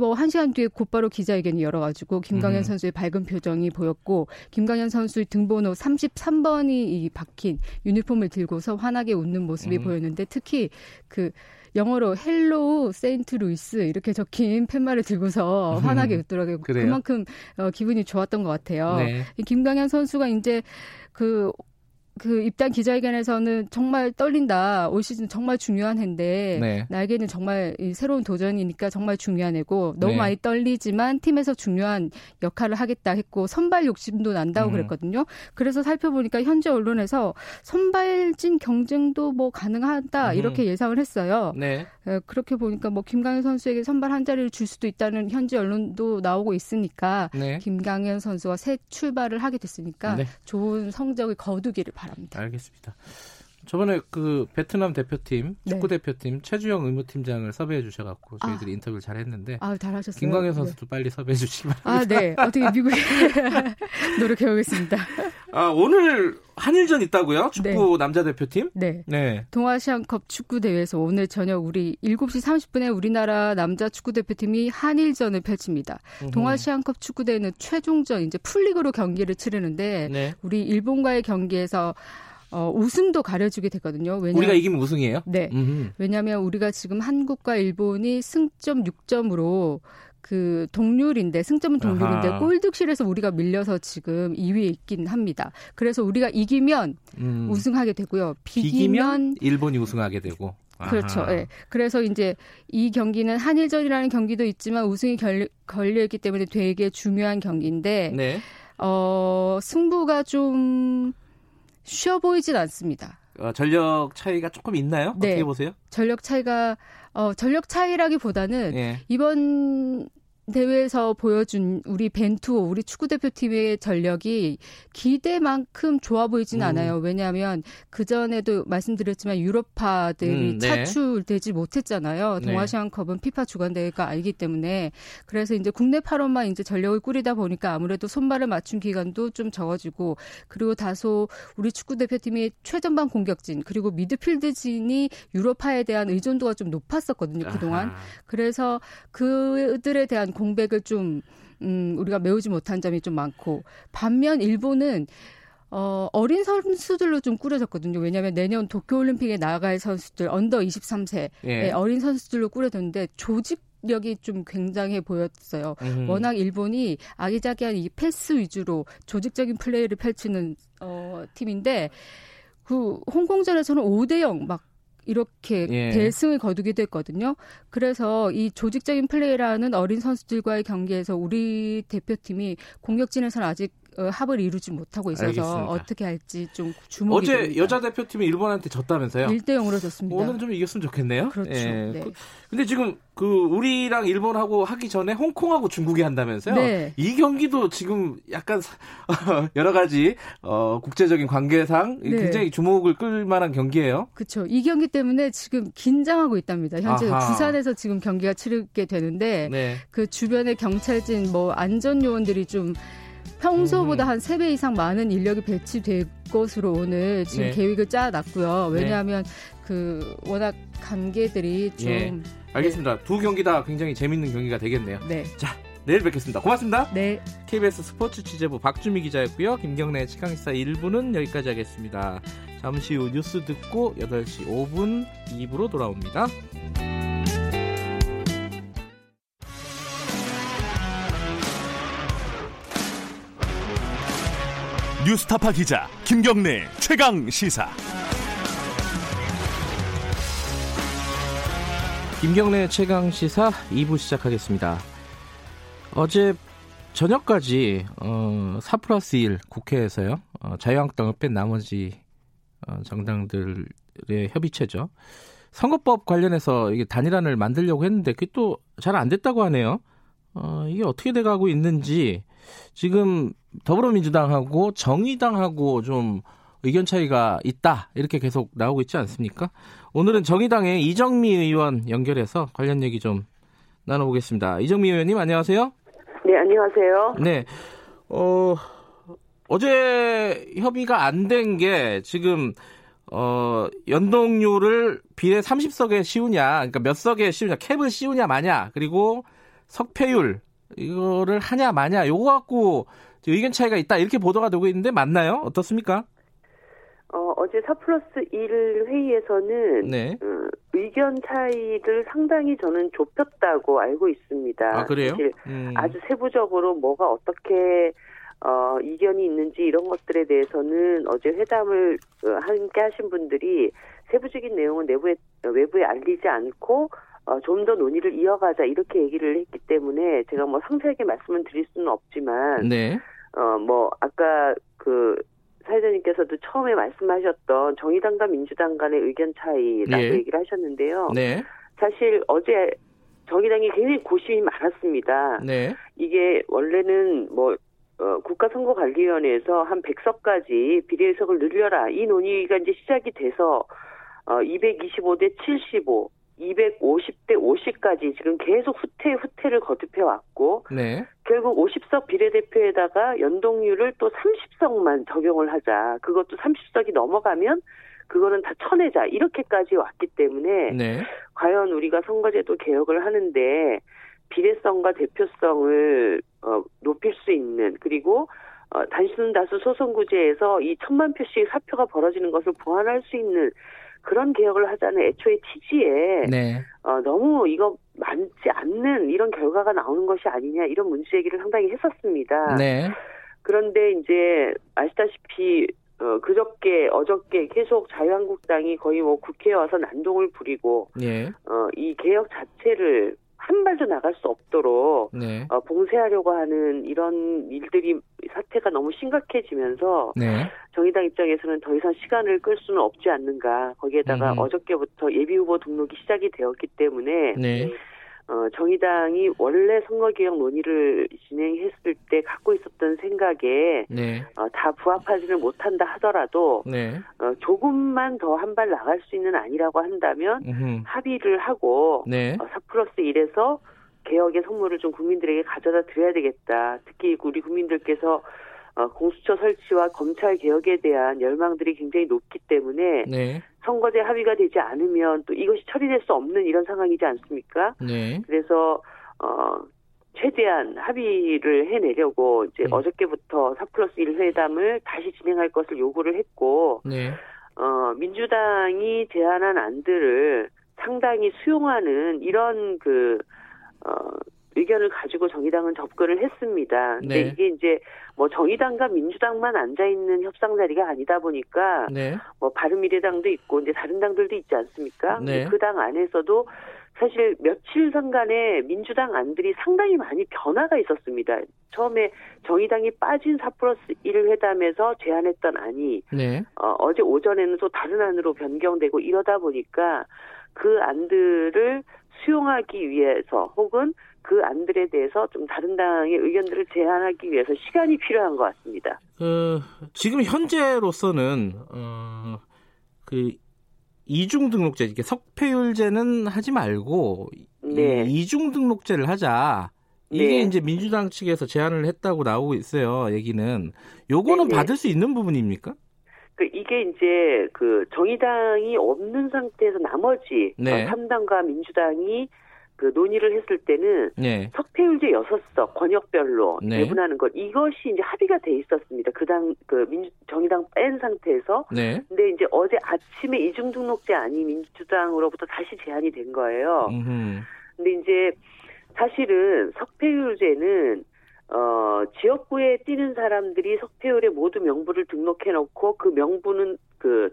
뭐 한 시간 뒤에 곧바로 기자회견이 열어가지고 김광현 음. 선수의 밝은 표정이 보였고 김광현 선수의 등번호 33번이 이 박힌 유니폼을 들고서 환하게 웃는 모습이 음. 보였는데 특히 그 영어로 Hello 세인트 루이스 이렇게 적힌 팻말을 들고서 음. 환하게 웃더라고요. 그래요? 그만큼 어, 기분이 좋았던 것 같아요. 네. 이 김광현 선수가 이제 그, 그 입단 기자회견에서는 정말 떨린다. 올 시즌 정말 중요한 해인데 네. 나에게는 정말 이 새로운 도전이니까 정말 중요한 해고 너무 네. 많이 떨리지만 팀에서 중요한 역할을 하겠다 했고 선발 욕심도 난다고 음. 그랬거든요. 그래서 살펴보니까 현재 언론에서 선발진 경쟁도 뭐 가능하다 음. 이렇게 예상을 했어요. 네. 에, 그렇게 보니까 뭐 김강현 선수에게 선발 한 자리를 줄 수도 있다는 현지 언론도 나오고 있으니까 네. 김강현 선수가 새 출발을 하게 됐으니까 네. 좋은 성적을 거두기를 바랍니다. 알겠습니다. 저번에 그 베트남 대표팀 네. 축구 대표팀 최주영 의무팀장을 섭외해 주셔갖고 저희들이 인터뷰를 잘 했는데 아, 잘하셨어요. 김광현 네. 선수도 빨리 섭외해 주시기 바랍니다. 아, 네. 어떻게 미국에 노력해 보겠습니다. 아, 오늘 한일전 있다고요? 축구 남자 대표팀? 네. 네. 동아시안컵 축구 대회에서 오늘 저녁 우리 7시 30분에 우리나라 남자 축구 대표팀이 한일전을 펼칩니다. 동아시안컵 축구 대회는 최종전 이제 풀리그로 경기를 치르는데 네. 우리 일본과의 경기에서 어, 우승도 가려주게 됐거든요. 왜냐 우리가 이기면 우승이에요? 네. 음흠. 왜냐하면 우리가 지금 한국과 일본이 승점 6점으로 그 동률인데 승점은 동률인데 아하. 골득실에서 우리가 밀려서 지금 2위에 있긴 합니다. 그래서 우리가 이기면 음. 우승하게 되고요. 비기면 비기면 일본이 우승하게 되고. 그렇죠. 예. 그래서 이제 이 경기는 한일전이라는 경기도 있지만 우승이 결, 걸려 있기 때문에 되게 중요한 경기인데 네. 어, 승부가 좀 쉬워 보이진 않습니다. 어, 전력 차이가 조금 있나요? 네. 어떻게 보세요? 전력 차이가 어, 전력 차이라기보다는 예. 이번 대회에서 보여준 우리 벤투 우리 축구 대표팀의 전력이 기대만큼 좋아 보이진 음. 않아요. 왜냐하면 그 전에도 말씀드렸지만 유럽파들이 음, 네. 차출되지 못했잖아요. 네. 동아시안컵은 피파 주관 대회가 아니기 때문에 그래서 이제 국내 파로만 이제 전력을 꾸리다 보니까 아무래도 손발을 맞춘 기간도 좀 적어지고 그리고 다소 우리 축구 대표팀이 최전방 공격진 그리고 미드필드진이 유럽파에 대한 의존도가 좀 높았었거든요 그동안. 아하. 그래서 그들에 대한 공백을 좀 음, 우리가 메우지 못한 점이 좀 많고 반면 일본은 어, 어린 선수들로 좀 꾸려졌거든요. 왜냐하면 내년 도쿄올림픽에 나갈 선수들 under 23세 예. 의 어린 선수들로 꾸려졌는데 조직 력이 좀 굉장해 보였어요. 음. 워낙 일본이 아기자기한 이 패스 위주로 조직적인 플레이를 펼치는 어, 팀인데 그 홍콩전에서는 5대 0막 이렇게 예. 대승을 거두게 됐거든요. 그래서 이 조직적인 플레이라는 어린 선수들과의 경기에서 우리 대표팀이 공격진에서는 아직 어, 합을 이루지 못하고 있어서 알겠습니다. 어떻게 할지 좀 주목이 어제 됩니다. 여자 대표팀이 일본한테 졌다면서요? 1대 0으로 졌습니다. 오늘 좀 이겼으면 좋겠네요. 그렇죠. 예. 네. 그- 근데 지금 그 우리랑 일본하고 하기 전에 홍콩하고 중국이 한다면서요? 네. 이 경기도 지금 약간 사- 여러 가지 어, 국제적인 관계상 네. 굉장히 주목을 끌 만한 경기예요. 그렇죠. 이 경기 때문에 지금 긴장하고 있답니다. 현재 아하. 부산에서 지금 경기가 치르게 되는데 네. 그 주변에 경찰진 뭐 안전 요원들이 좀 평소보다 음. 한세 배 이상 많은 인력이 배치될 것으로 오늘 지금 네. 계획을 짜놨고요. 네. 왜냐하면 그 워낙 관계들이 좀 예. 알겠습니다. 두 경기 다 굉장히 재밌는 경기가 되겠네요. 네. 내일 뵙겠습니다. 고맙습니다. 네. KBS 스포츠 취재부 박주미 기자였고요. 김경래 최강시사 1부는 여기까지 하겠습니다. 잠시 후 뉴스 듣고 8시 5분 2부로 돌아옵니다. 뉴스타파 기자 김경래 최강 시사. 김경래 최강 시사 2부 시작하겠습니다. 어제 저녁까지 어, 4 플러스 1 국회에서요. 어, 자유한국당을 뺀 나머지 어, 정당들의 협의체죠. 선거법 관련해서 이게 단일안을 만들려고 했는데 그게 또 잘 안 됐다고 하네요. 어, 이게 어떻게 돼가고 있는지 지금 더불어민주당하고 정의당하고 좀 의견 차이가 있다 이렇게 계속 나오고 있지 않습니까? 오늘은 정의당의 이정미 의원 연결해서 관련 얘기 좀 나눠보겠습니다. 이정미 의원님 안녕하세요. 네 안녕하세요. 네, 어 어제 협의가 안 된 게 지금 어 연동률을 비례 30석에 씌우냐, 그러니까 몇 석에 씌우냐, 캡을 씌우냐 마냐, 그리고 석패율 이거를 하냐 마냐 요거 갖고 의견 차이가 있다 이렇게 보도가 되고 있는데 맞나요? 어떻습니까? 어, 어제 4 플러스 1 회의에서는 네. 어, 의견 차이를 상당히 저는 좁혔다고 알고 있습니다. 아 그래요? 음. 아주 세부적으로 뭐가 어떻게 어, 이견이 있는지 이런 것들에 대해서는 어제 회담을 어, 함께 하신 분들이 세부적인 내용은 내부에 외부에 알리지 않고 어, 좀 더 논의를 이어가자 이렇게 얘기를 했기 때문에 제가 뭐 상세하게 말씀을 드릴 수는 없지만 네. 어, 뭐, 아까 그, 사회자님께서도 처음에 말씀하셨던 정의당과 민주당 간의 의견 차이라고 예. 얘기를 하셨는데요. 네. 사실 어제 정의당이 굉장히 고심이 많았습니다. 네. 이게 원래는 뭐, 어, 국가선거관리위원회에서 한 100석까지 비례의석을 늘려라. 이 논의가 이제 시작이 돼서, 어, 225대 75, 250대 50까지 지금 계속 후퇴, 후퇴를 거듭해 왔고, 네. 결국 50석 비례대표에다가 연동률을 또 30석만 적용을 하자. 그것도 30석이 넘어가면 그거는 다 쳐내자. 이렇게까지 왔기 때문에 네. 과연 우리가 선거제도 개혁을 하는데 비례성과 대표성을 어, 높일 수 있는 그리고 어, 단순 다수 소선구제에서 이 천만 표씩 사표가 벌어지는 것을 보완할 수 있는 그런 개혁을 하자는 애초에 취지에 네. 어, 너무 이거 많지 않는 이런 결과가 나오는 것이 아니냐 이런 문제 제기를 상당히 했었습니다. 네. 그런데 이제 아시다시피 어, 그저께 어저께 계속 자유한국당이 거의 뭐 국회에 와서 난동을 부리고 예. 어, 이 개혁 자체를 한 발도 나갈 수 없도록 네. 어, 봉쇄하려고 하는 이런 일들이 사태가 너무 심각해지면서 네. 정의당 입장에서는 더 이상 시간을 끌 수는 없지 않는가. 거기에다가 음. 어저께부터 예비 후보 등록이 시작이 되었기 때문에 네. 어, 정의당이 원래 선거개혁 논의를 진행했을 때 갖고 있었던 생각에 네. 어, 다 부합하지는 못한다 하더라도 네. 어, 조금만 더 한 발 나갈 수 있는 안이라고 한다면 음흠. 합의를 하고 네. 어, 4 플러스 1에서 개혁의 선물을 좀 국민들에게 가져다 드려야 되겠다. 특히 우리 국민들께서 어, 공수처 설치와 검찰 개혁에 대한 열망들이 굉장히 높기 때문에 네. 선거제 합의가 되지 않으면 또 이것이 처리될 수 없는 이런 상황이지 않습니까? 네. 그래서 어 최대한 합의를 해내려고 이제 네. 어저께부터 4 플러스 1 회담을 다시 진행할 것을 요구를 했고 네. 어 민주당이 제안한 안들을 상당히 수용하는 이런 그 어, 의견을 가지고 정의당은 접근을 했습니다. 근데 네. 이게 이제 뭐 정의당과 민주당만 앉아 있는 협상 자리가 아니다 보니까 네. 뭐 바른미래당도 있고 이제 다른 당들도 있지 않습니까? 네. 그당 안에서도 사실 며칠 전간에 민주당 안들이 상당히 많이 변화가 있었습니다. 처음에 정의당이 빠진 4 플러스 1 회담에서 제안했던 안이 네. 어, 어제 오전에는 또 다른 안으로 변경되고 이러다 보니까 그 안들을 수용하기 위해서 혹은 그 안들에 대해서 좀 다른 당의 의견들을 제안하기 위해서 시간이 필요한 것 같습니다. 그 지금 현재로서는 어, 그 이중 등록제 이렇게 석패율제는 하지 말고 네. 이 이중 등록제를 하자. 이게 네. 이제 민주당 측에서 제안을 했다고 나오고 있어요. 얘기는 요거는 네네. 받을 수 있는 부분입니까? 그 이게 이제 그 정의당이 없는 상태에서 나머지 네. 어, 3당과 민주당이 그 논의를 했을 때는 네. 석패율제 6석 권역별로 네. 배분하는 것 이것이 이제 합의가 돼 있었습니다. 그당 그 민주 정의당 뺀 상태에서 네. 근데 이제 어제 아침에 이중 등록제 안이 민주당으로부터 다시 제안이 된 거예요. 음흠. 근데 이제 사실은 석패율제는 어 지역구에 뛰는 사람들이 석패율에 모두 명부를 등록해 놓고 그 명부는 그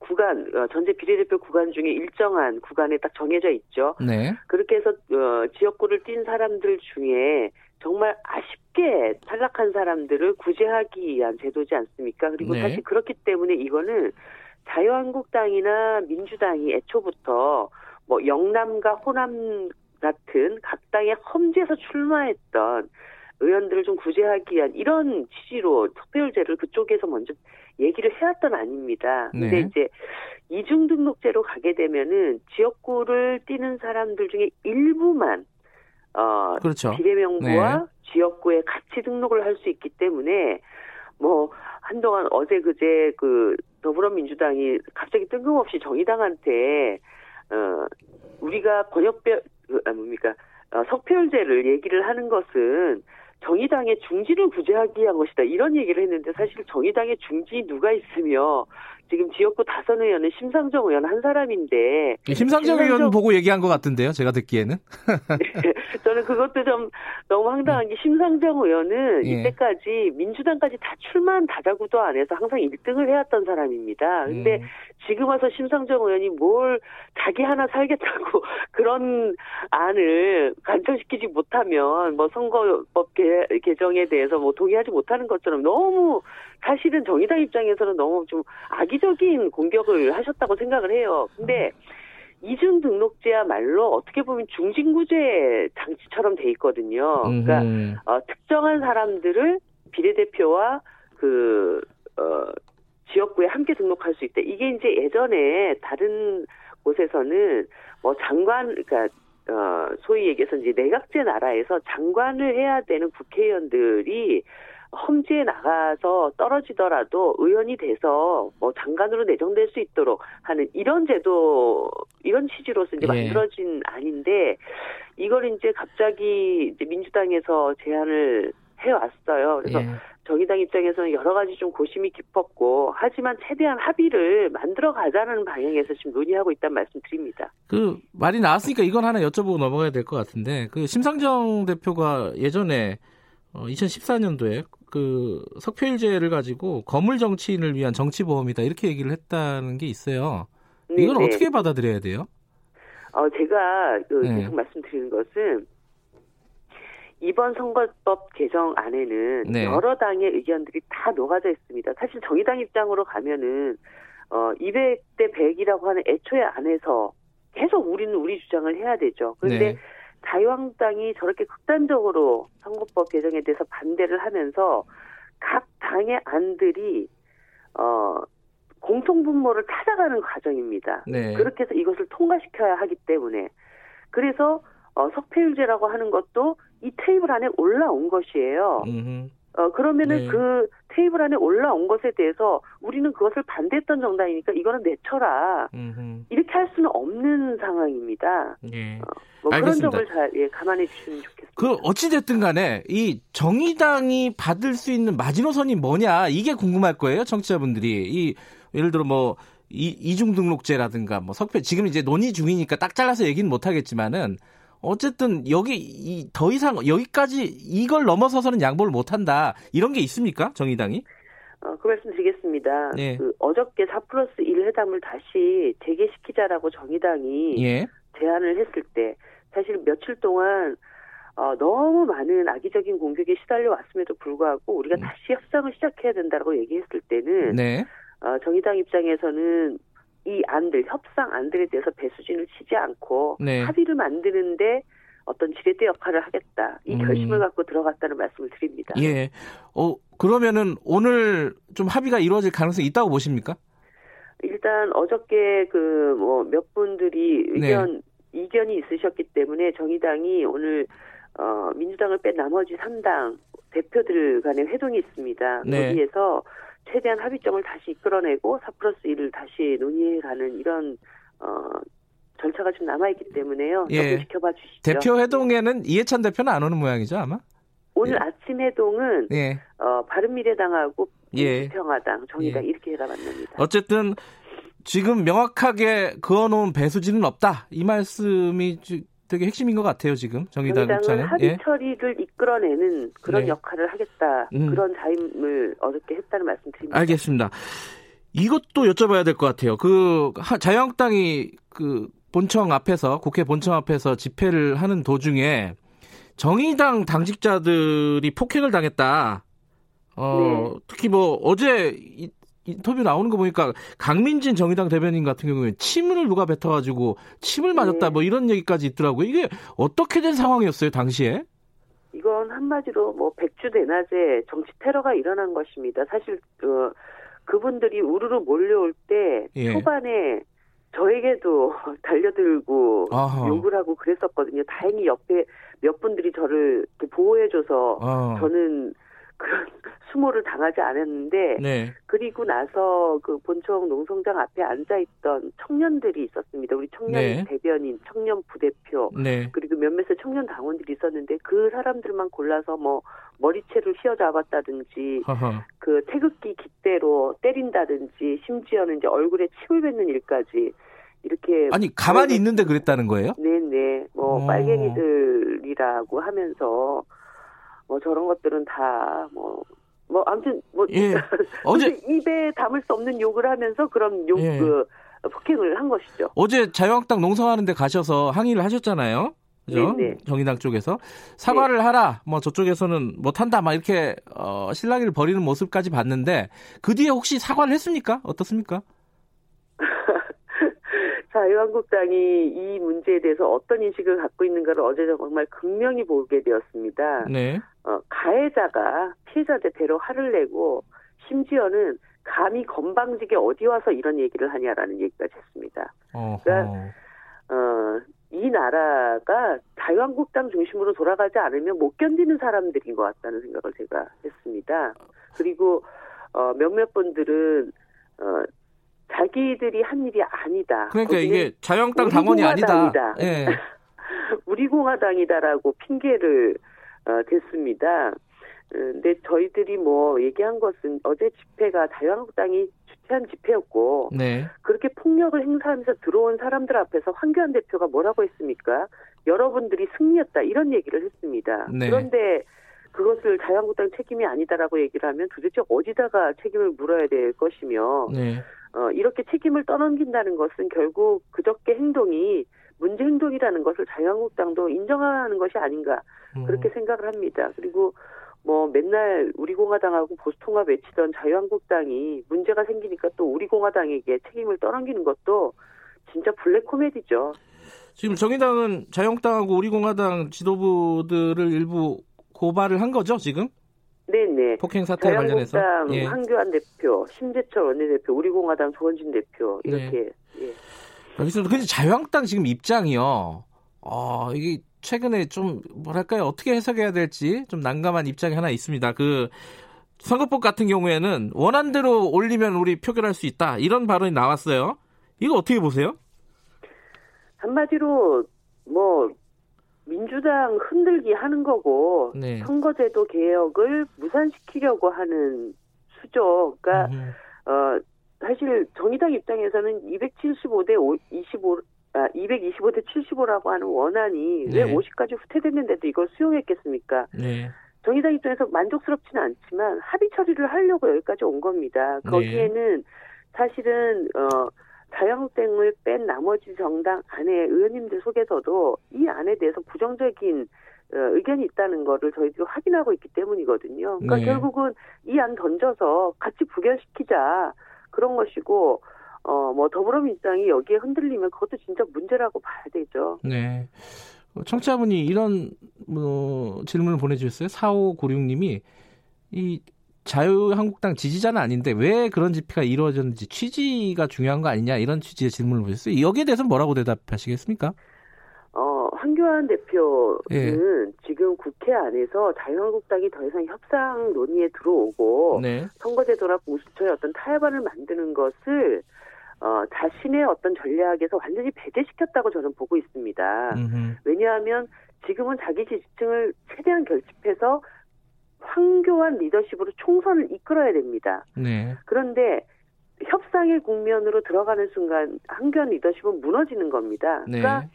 구간 어, 전체 비례대표 구간 중에 일정한 구간에 딱 정해져 있죠. 네. 그렇게 해서 어, 지역구를 뛴 사람들 중에 정말 아쉽게 탈락한 사람들을 구제하기 위한 제도지 않습니까? 그리고 네. 사실 그렇기 때문에 이거는 자유한국당이나 민주당이 애초부터 뭐 영남과 호남 같은 각 당의 험지에서 출마했던 의원들을 좀 구제하기 위한 이런 취지로 석배율제를 그쪽에서 먼저 얘기를 해왔던 아닙니다. 근데 네. 이제 이중 등록제로 가게 되면은 지역구를 띄는 사람들 중에 일부만 어 그렇죠. 비례명부와 지역구에 같이 등록을 할 수 있기 때문에 뭐 한동안 어제 그제 그 더불어민주당이 갑자기 뜬금없이 정의당한테 어 우리가 권역별 그, 아 뭡니까 어, 석패율제를 얘기를 하는 것은 정의당의 중지를 구제하기 위한 것이다. 이런 얘기를 했는데 사실 정의당의 중지 누가 있으며 지금 지역구 다선 의원은 심상정 의원 한 사람인데 심상정 심상정- 의원 보고 얘기한 것 같은데요. 제가 듣기에는. 저는 그것도 좀 너무 황당한 게 심상정 의원은 예. 이때까지 민주당까지 다 출마한 다자구도 안 해서 항상 1등을 해왔던 사람입니다. 근데 음. 지금 와서 심상정 의원이 뭘 자기 하나 살겠다고 그런 안을 간청시키지 못하면 뭐 선거법 개, 개정에 대해서 뭐 동의하지 못하는 것처럼 너무 사실은 정의당 입장에서는 너무 좀 악의적인 공격을 하셨다고 생각을 해요. 근데 이중 등록제야말로 어떻게 보면 중징구제 장치처럼 돼 있거든요. 그러니까 음흠. 어, 특정한 사람들을 비례대표와 그, 어, 지역구에 함께 등록할 수 있다. 이게 이제 예전에 다른 곳에서는 뭐 장관, 그러니까, 어, 소위 얘기해서 이제 내각제 나라에서 장관을 해야 되는 국회의원들이 험지에 나가서 떨어지더라도 의원이 돼서 뭐 장관으로 내정될 수 있도록 하는 이런 제도 이런 취지로서 이제 예. 만들어진 아닌데 이걸 이제 갑자기 이제 민주당에서 제안을 해왔어요. 그래서 예. 정의당 입장에서는 여러 가지 좀 고심이 깊었고 하지만 최대한 합의를 만들어 가자는 방향에서 지금 논의하고 있다는 말씀드립니다. 그 말이 나왔으니까 이건 하나 여쭤보고 넘어가야 될 것 같은데 그 심상정 대표가 예전에 어, 2014년도에 그 석패율제를 가지고 거물 정치인을 위한 정치보험이다 이렇게 얘기를 했다는 게 있어요. 이건 네, 네. 어떻게 받아들여야 돼요? 어, 제가 그 네. 계속 말씀드리는 것은 이번 선거법 개정 안에는 네. 여러 당의 의견들이 다 녹아져 있습니다. 사실 정의당 입장으로 가면은 어 200대 100이라고 하는 애초에 안에서 계속 우리는 우리 주장을 해야 되죠. 그런데 네. 자유한국당이 저렇게 극단적으로 선거법 개정에 대해서 반대를 하면서 각 당의 안들이 어 공통 분모를 찾아가는 과정입니다. 네. 그렇게 해서 이것을 통과시켜야 하기 때문에 그래서 어, 석패율제라고 하는 것도 이 테이블 안에 올라온 것이에요. 음흠. 어, 그러면은 네. 그 테이블 안에 올라온 것에 대해서 우리는 그것을 반대했던 정당이니까 이거는 내쳐라. 음흠. 이렇게 할 수는 없는 상황입니다. 예. 뭐 그런 알겠습니다. 점을 잘 예, 감안해 주시면 좋겠습니다. 그 어찌됐든 간에 이 정의당이 받을 수 있는 마지노선이 뭐냐 이게 궁금할 거예요 청취자분들이 이 예를 들어 뭐 이, 이중 등록제라든가 뭐 석패 지금 이제 논의 중이니까 딱 잘라서 얘기는 못 하겠지만은 어쨌든 여기 이, 더 이상 여기까지 이걸 넘어서서는 양보를 못 한다 이런 게 있습니까 정의당이? 어, 그 말씀 드리겠습니다. 네. 그 어저께 4 플러스 1 회담을 다시 재개시키자라고 정의당이 예. 제안을 했을 때 사실 며칠 동안 어, 너무 많은 악의적인 공격에 시달려 왔음에도 불구하고 우리가 음. 다시 협상을 시작해야 된다고 얘기했을 때는 네. 어, 정의당 입장에서는 이 안들 협상 안들에 대해서 배수진을 치지 않고 네. 합의를 만드는데 어떤 지렛대 역할을 하겠다 이 음. 결심을 갖고 들어갔다는 말씀을 드립니다. 예. 어 그러면은 오늘 좀 합의가 이루어질 가능성이 있다고 보십니까? 일단 어저께 그 뭐 몇 분들이 네. 의견 이견이 있으셨기 때문에 정의당이 오늘 어 민주당을 뺀 나머지 3당 대표들 간의 회동이 있습니다. 네. 거기에서 최대한 합의점을 다시 이끌어내고 4 플러스 1을 다시 논의해가는 이런 어 절차가 좀 남아있기 때문에요. 예. 지켜봐 주시죠. 대표 회동에는 이해찬 대표는 안 오는 모양이죠 아마? 오늘 예. 아침 회동은 예. 어, 바른미래당하고 예. 민주평화당, 정의당 예. 이렇게 해가 만납니다. 어쨌든 지금 명확하게 그어놓은 배수진은 없다. 이 말씀이 주- 되게 핵심인 것 같아요. 지금 정의당 입장은. 합의 예. 처리를 이끌어내는 그런 네. 역할을 하겠다. 음. 그런 자임을 어저께 했다는 말씀드립니다. 알겠습니다. 이것도 여쭤봐야 될 것 같아요. 그 하- 자유한국당이 그 본청 앞에서 국회 본청 앞에서 집회를 하는 도중에 정의당 당직자들이 폭행을 당했다. 어, 네. 특히 뭐 어제 이- 인터뷰 나오는 거 보니까 강민진 정의당 대변인 같은 경우에 침을 누가 뱉어가지고 침을 맞았다 네. 뭐 이런 얘기까지 있더라고요. 이게 어떻게 된 상황이었어요 당시에? 이건 한마디로 뭐 백주 대낮에 정치 테러가 일어난 것입니다. 사실 어, 그분들이 우르르 몰려올 때 예. 초반에 저에게도 달려들고 아하. 욕을 하고 그랬었거든요. 다행히 옆에 몇 분들이 저를 보호해줘서 어. 저는 그런 수모를 당하지 않았는데 네. 그리고 나서 그 본청 농성장 앞에 앉아 있던 청년들이 있었습니다. 우리 청년 네. 대변인, 청년 부대표, 네. 그리고 몇몇의 청년 당원들이 있었는데 그 사람들만 골라서 뭐 머리채를 휘어잡았다든지 허허. 그 태극기 깃대로 때린다든지 심지어는 이제 얼굴에 침을 뱉는 일까지 이렇게 아니 가만히 그러면- 있는데 그랬다는 거예요? 네네 뭐 어. 빨갱이들이라고 하면서 뭐 저런 것들은 다뭐 뭐 아무튼 뭐 예. 어제 입에 담을 수 없는 욕을 하면서 그런 욕 예. 그 폭행을 한 것이죠. 어제 자유한국당 농성하는데 가셔서 항의를 하셨잖아요. 그죠? 네네. 정의당 쪽에서 사과를 하라. 뭐 저쪽에서는 못 한다. 막 이렇게 어, 실랑이를 벌이는 모습까지 봤는데 그 뒤에 혹시 사과를 했습니까? 어떻습니까? 자유한국당이 이 문제에 대해서 어떤 인식을 갖고 있는가를 어제 정말 극명히 보게 되었습니다. 네. 어, 가해자가 피해자한테 대로 화를 내고 심지어는 감히 건방지게 어디 와서 이런 얘기를 하냐라는 얘기까지 했습니다. 어허. 그러니까 어, 이 나라가 자유한국당 중심으로 돌아가지 않으면 못 견디는 사람들인 것 같다는 생각을 제가 했습니다. 그리고 어, 몇몇 분들은 어, 자기들이 한 일이 아니다. 그러니까 이게 자유한국당 당원이 아니다. 예. 우리 공화당이다라고 핑계를 어, 댔습니다. 어, 근데 저희들이 뭐 얘기한 것은 어제 집회가 자유한국당이 주최한 집회였고 네. 그렇게 폭력을 행사하면서 들어온 사람들 앞에서 황교안 대표가 뭐라고 했습니까? 여러분들이 승리했다 이런 얘기를 했습니다. 네. 그런데 그것을 자유한국당 책임이 아니다라고 얘기를 하면 도대체 어디다가 책임을 물어야 될 것이며 네. 어, 이렇게 책임을 떠넘긴다는 것은 결국 그저께 행동이 문제 행동이라는 것을 자유한국당도 인정하는 것이 아닌가 음. 그렇게 생각을 합니다. 그리고 뭐 맨날 우리 공화당하고 보수 통합 외치던 자유한국당이 문제가 생기니까 또 우리 공화당에게 책임을 떠넘기는 것도 진짜 블랙 코미디죠. 지금 정의당은 자유한국당하고 우리 공화당 지도부들을 일부 고발을 한 거죠, 지금? 네네. 폭행 사태 관련해서. 자유한국당 예. 황교안 대표, 심재철 원내대표, 우리 공화당 조원진 대표 이렇게 예. 여기서 근데 자유한국당 지금 입장이요. 어, 이게 최근에 좀 뭐랄까요? 어떻게 해석해야 될지 좀 난감한 입장이 하나 있습니다. 그 선거법 같은 경우에는 원안대로 올리면 우리 표결할 수 있다. 이런 발언이 나왔어요. 이거 어떻게 보세요? 한마디로 뭐 민주당 흔들기 하는 거고 네. 선거제도 개혁을 무산시키려고 하는 수죠. 그러니까 음, 어 사실 정의당 입장에서는 275대 25 아, 225대 75라고 하는 원안이 왜 네. 50까지 후퇴됐는데도 이걸 수용했겠습니까? 네. 정의당 입장에서 만족스럽지는 않지만 합의 처리를 하려고 여기까지 온 겁니다. 네. 거기에는 사실은 어 자유한국당을 뺀 나머지 정당 안에 의원님들 속에서도 이 안에 대해서 부정적인 어, 의견이 있다는 거를 저희들이 확인하고 있기 때문이거든요. 그러니까 네. 결국은 이 안 던져서 같이 부결시키자 그런 것이고 어 뭐 더불어민주당이 여기에 흔들리면 그것도 진짜 문제라고 봐야 되죠. 네. 어, 청취자분이 이런 뭐 질문을 보내주셨어요. 4596님이 이 자유한국당 지지자는 아닌데 왜 그런 집회가 이루어졌는지 취지가 중요한 거 아니냐 이런 취지의 질문을 보셨어요. 여기에 대해서 뭐라고 대답하시겠습니까? 어, 황교안 대표는 예. 지금 국회 안에서 자유한국당이 더 이상 협상 논의에 들어오고 네. 선거제도나 공수처의 어떤 타협안을 만드는 것을 어, 자신의 어떤 전략에서 완전히 배제시켰다고 저는 보고 있습니다. 음흠. 왜냐하면 지금은 자기 지지층을 최대한 결집해서 황교안 리더십으로 총선을 이끌어야 됩니다. 네. 그런데 협상의 국면으로 들어가는 순간 황교안 리더십은 무너지는 겁니다. 네. 그러니까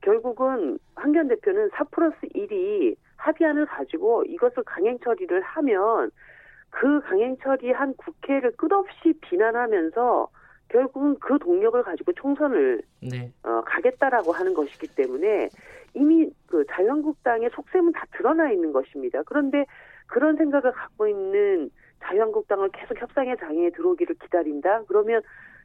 결국은 황교안 대표는 4 플러스 1이 합의안을 가지고 이것을 강행 처리를 하면 그 강행 처리한 국회를 끝없이 비난하면서 결국은 그 동력을 가지고 총선을 네. 어, 가겠다라고 하는 것이기 때문에 이미 그 자유한국당의 속셈은 다 드러나 있는 것입니다. 그런데 그런 생각을 갖고 있는 자유한국당을 계속 협상의 장에 들어오기를 기다린다? 그러면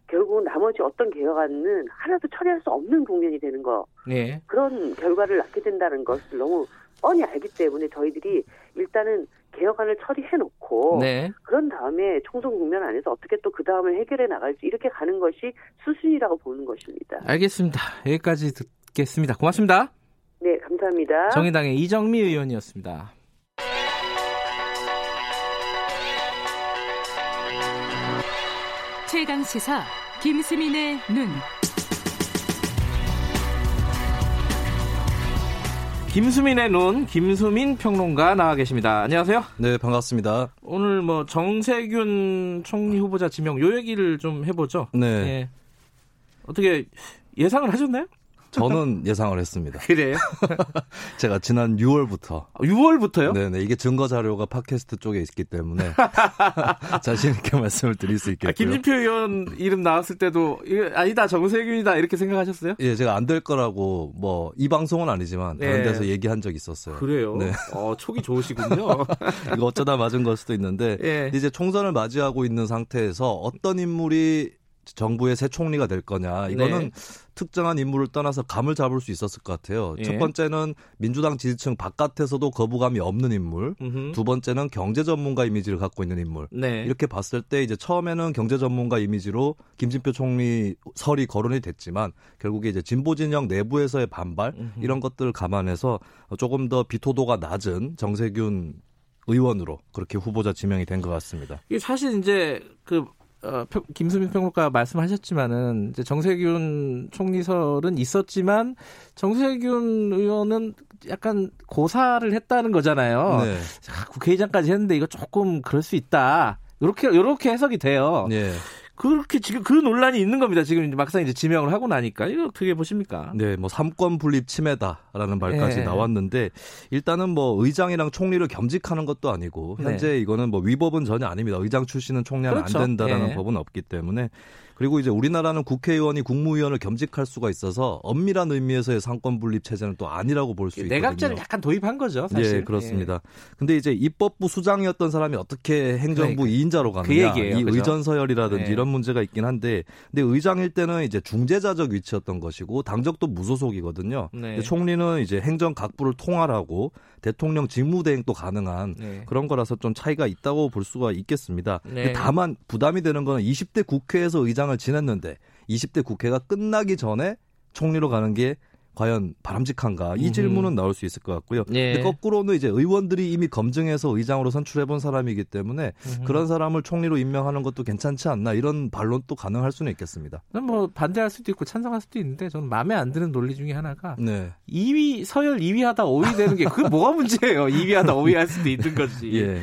결국 나머지 어떤 개혁안은 하나도 처리할 수 없는 국면이 되는 거. 네. 그런 결과를 낳게 된다는 것을 너무 뻔히 알기 때문에 저희들이 일단은 개혁안을 처리해놓고 네. 그런 다음에 총선 국면 안에서 어떻게 또 그 다음을 해결해 나갈지 이렇게 가는 것이 수순이라고 보는 것입니다. 알겠습니다. 여기까지 듣겠습니다. 고맙습니다. 네, 감사합니다. 정의당의 이정미 의원이었습니다. 최강 시사 김수민의 눈. 김수민의 눈, 김수민 평론가 나와 계십니다. 안녕하세요. 네, 반갑습니다. 오늘 뭐 정세균 총리 후보자 지명 요 얘기를 좀 해보죠. 네. 예. 어떻게 예상을 하셨나요? 저는 예상을 했습니다. 그래요? 제가 지난 6월부터 6월부터요? 네네 이게 증거 자료가 팟캐스트 쪽에 있기 때문에 자신 있게 말씀을 드릴 수 있겠고요. 아, 김진표 의원 이름 나왔을 때도 아니다 정세균이다 이렇게 생각하셨어요? 예, 제가 안 될 거라고 뭐 이 방송은 아니지만 다른 네. 데서 얘기한 적 있었어요. 그래요? 네. 어, 촉이 좋으시군요. 이거 어쩌다 맞은 걸 수도 있는데 예. 이제 총선을 맞이하고 있는 상태에서 어떤 인물이 정부의 새 총리가 될 거냐 이거는 네. 특정한 인물을 떠나서 감을 잡을 수 있었을 것 같아요. 예. 첫 번째는 민주당 지지층 바깥에서도 거부감이 없는 인물, 음흠. 두 번째는 경제 전문가 이미지를 갖고 있는 인물. 네. 이렇게 봤을 때 이제 처음에는 경제 전문가 이미지로 김진표 총리 설이 거론이 됐지만 결국에 이제 진보 진영 내부에서의 반발 음흠. 이런 것들을 감안해서 조금 더 비토도가 낮은 정세균 의원으로 그렇게 후보자 지명이 된 것 같습니다. 사실 이제 그 어, 평- 김수민 평론가 말씀하셨지만은 이제 정세균 총리설은 있었지만 정세균 의원은 약간 고사를 했다는 거잖아요. 네. 아, 국회의장까지 했는데 이거 조금 그럴 수 있다. 이렇게 이렇게 해석이 돼요. 네. 그렇게 지금 그 논란이 있는 겁니다. 지금 이제 막상 이제 지명을 하고 나니까 이거 어떻게 보십니까? 네, 뭐 삼권 분립 침해다라는 말까지 예. 나왔는데 일단은 뭐 의장이랑 총리를 겸직하는 것도 아니고 현재 이거는 뭐 위법은 전혀 아닙니다. 의장 출신은 총리하면 그렇죠. 안 된다라는 예. 법은 없기 때문에 그리고 이제 우리나라는 국회의원이 국무위원을 겸직할 수가 있어서 엄밀한 의미에서의 삼권 분립 체제는 또 아니라고 볼 수 있거든요. 내각제를 약간 도입한 거죠, 사실. 예, 그렇습니다. 근데 이제 입법부 수장이었던 사람이 어떻게 행정부 그러니까. 이인자로 가느냐, 그 얘기예요, 이 그죠? 의전 서열이라든지 네. 이런 문제가 있긴 한데, 근데 의장일 때는 이제 중재자적 위치였던 것이고 당적도 무소속이거든요. 네. 총리는 이제 행정 각부를 통할하고 대통령 직무대행도 가능한 네. 그런 거라서 좀 차이가 있다고 볼 수가 있겠습니다. 네. 다만 부담이 되는 거는 20대 국회에서 의장을 지냈는데 20대 국회가 끝나기 전에 총리로 가는 게 과연 바람직한가 이. 질문은 나올 수 있을 것 같고요. 예. 근데 거꾸로는 이제 의원들이 이미 검증해서 의장으로 선출해 본 사람이기 때문에 음흠. 그런 사람을 총리로 임명하는 것도 괜찮지 않나 이런 반론도 가능할 수는 있겠습니다. 뭐 반대할 수도 있고 찬성할 수도 있는데 저는 마음에 안 드는 논리 중에 하나가 네. 2위 서열 2위 하다 5위 되는 게 그게 뭐가 문제예요? 2위 하다 5위 할 수도 있는 거지. 예.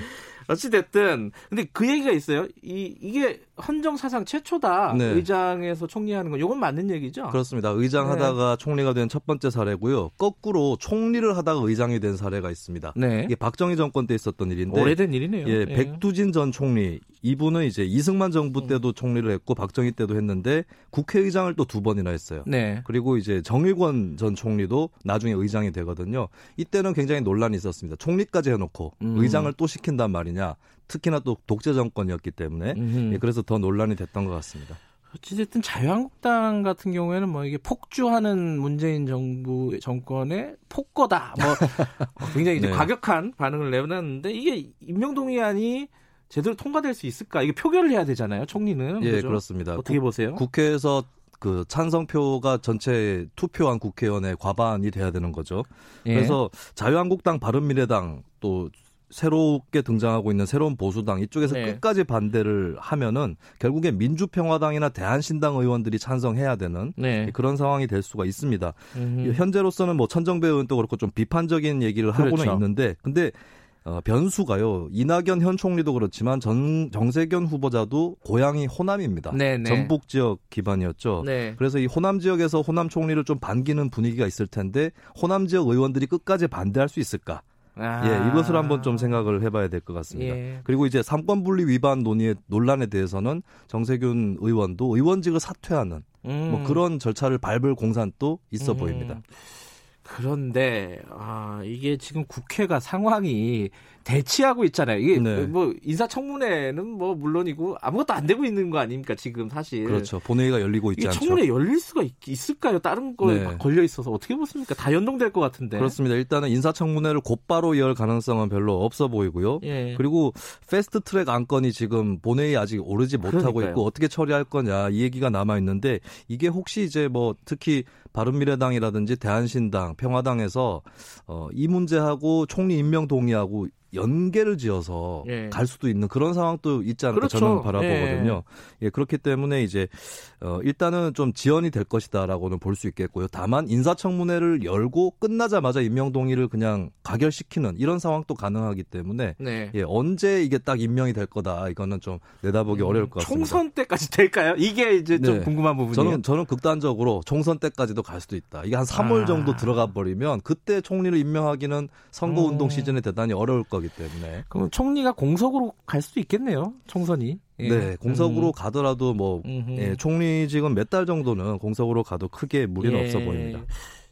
어찌 됐든 근데 그 얘기가 있어요. 이 이게 헌정 사상 최초다. 네. 의장에서 총리하는 건 이건 맞는 얘기죠. 그렇습니다. 의장 네. 하다가 총리가 된 첫 번째 사례고요. 거꾸로 총리를 하다가 의장이 된 사례가 있습니다. 네. 이게 박정희 정권 때 있었던 일인데 오래된 일이네요. 예, 백두진 전 총리 이분은 이제 이승만 정부 음. 때도 총리를 했고 박정희 때도 했는데 국회의장을 또 두 번이나 했어요. 네. 그리고 이제 정의권 전 총리도 나중에 의장이 되거든요. 이때는 굉장히 논란이 있었습니다. 총리까지 해놓고 음. 의장을 또 시킨단 말이냐. 특히나 또 독재 정권이었기 때문에. 예, 그래서 더 논란이 됐던 것 같습니다. 어찌됐든 자유한국당 같은 경우에는 뭐 이게 폭주하는 문재인 정부 정권의 폭거다. 뭐 어, 굉장히 이제 네. 과격한 반응을 내놨는데 이게 임명동의안이 제대로 통과될 수 있을까? 이게 표결을 해야 되잖아요. 총리는 예, 그죠? 그렇습니다. 어떻게 보세요? 국회에서 그 찬성표가 전체 투표한 국회의원의 과반이 돼야 되는 거죠. 예. 그래서 자유한국당, 바른미래당 또 새롭게 등장하고 있는 새로운 보수당 이쪽에서 네. 끝까지 반대를 하면은 결국에 민주평화당이나 대한신당 의원들이 찬성해야 되는 네. 그런 상황이 될 수가 있습니다. 음. 현재로서는 뭐 천정배 의원도 그렇고 좀 비판적인 얘기를 하고는 그렇죠. 있는데 근데 어, 변수가요. 이낙연 현 총리도 그렇지만 전 정세균 후보자도 고향이 호남입니다. 네네. 전북 지역 기반이었죠. 네. 그래서 이 호남 지역에서 호남 총리를 좀 반기는 분위기가 있을 텐데 호남 지역 의원들이 끝까지 반대할 수 있을까? 아. 예, 이것을 한번 좀 생각을 해봐야 될 것 같습니다. 예. 그리고 이제 삼권 분리 위반 논의의 논란에 대해서는 정세균 의원도 의원직을 사퇴하는 음. 뭐 그런 절차를 밟을 공산도 있어 음. 보입니다. 그런데 아 이게 지금 국회가 상황이 대치하고 있잖아요. 이게 네. 뭐 인사청문회는 뭐 물론이고 아무것도 안 되고 있는 거 아닙니까 지금 사실. 그렇죠. 본회의가 열리고 있지 이게 않죠. 청문회 열릴 수가 있, 을까요 다른 거에 네. 막 걸려 있어서 어떻게 보십니까? 다 연동될 것 같은데. 그렇습니다. 일단은 인사청문회를 곧바로 열 가능성은 별로 없어 보이고요. 예. 그리고 패스트 트랙 안건이 지금 본회의 아직 오르지 못하고 그러니까요. 있고 어떻게 처리할 거냐 이 얘기가 남아 있는데 이게 혹시 이제 뭐 특히 바른미래당이라든지 대한신당, 평화당에서 어, 이 문제하고 총리 임명 동의하고 연계를 지어서 예. 갈 수도 있는 그런 상황도 있지 않을까 그렇죠. 저는 바라보거든요. 예. 그렇기 때문에 이제 어, 일단은 좀 지연이 될 것이다라고는 볼 수 있겠고요. 다만 인사청문회를 열고 끝나자마자 임명 동의를 그냥 가결시키는 이런 상황도 가능하기 때문에 네. 예, 언제 이게 딱 임명이 될 거다 이거는 좀 내다보기 어려울 것 같습니다. 음, 총선 때까지 될까요? 이게 이제 좀 네. 궁금한 부분이에요. 저는 저는 극단적으로 총선 때까지도 갈 수도 있다. 이게 한 3월 아. 정도 들어가 버리면 그때 총리를 임명하기는 선거 운동 음. 시즌에 대단히 어려울 거기 때문에 그럼 총리가 공석으로 갈 수도 있겠네요. 총선이. 예. 네 공석으로 음. 가더라도 뭐. 예, 총리직은 몇 달 정도는 공석으로 가도 크게 무리는 예. 없어 보입니다.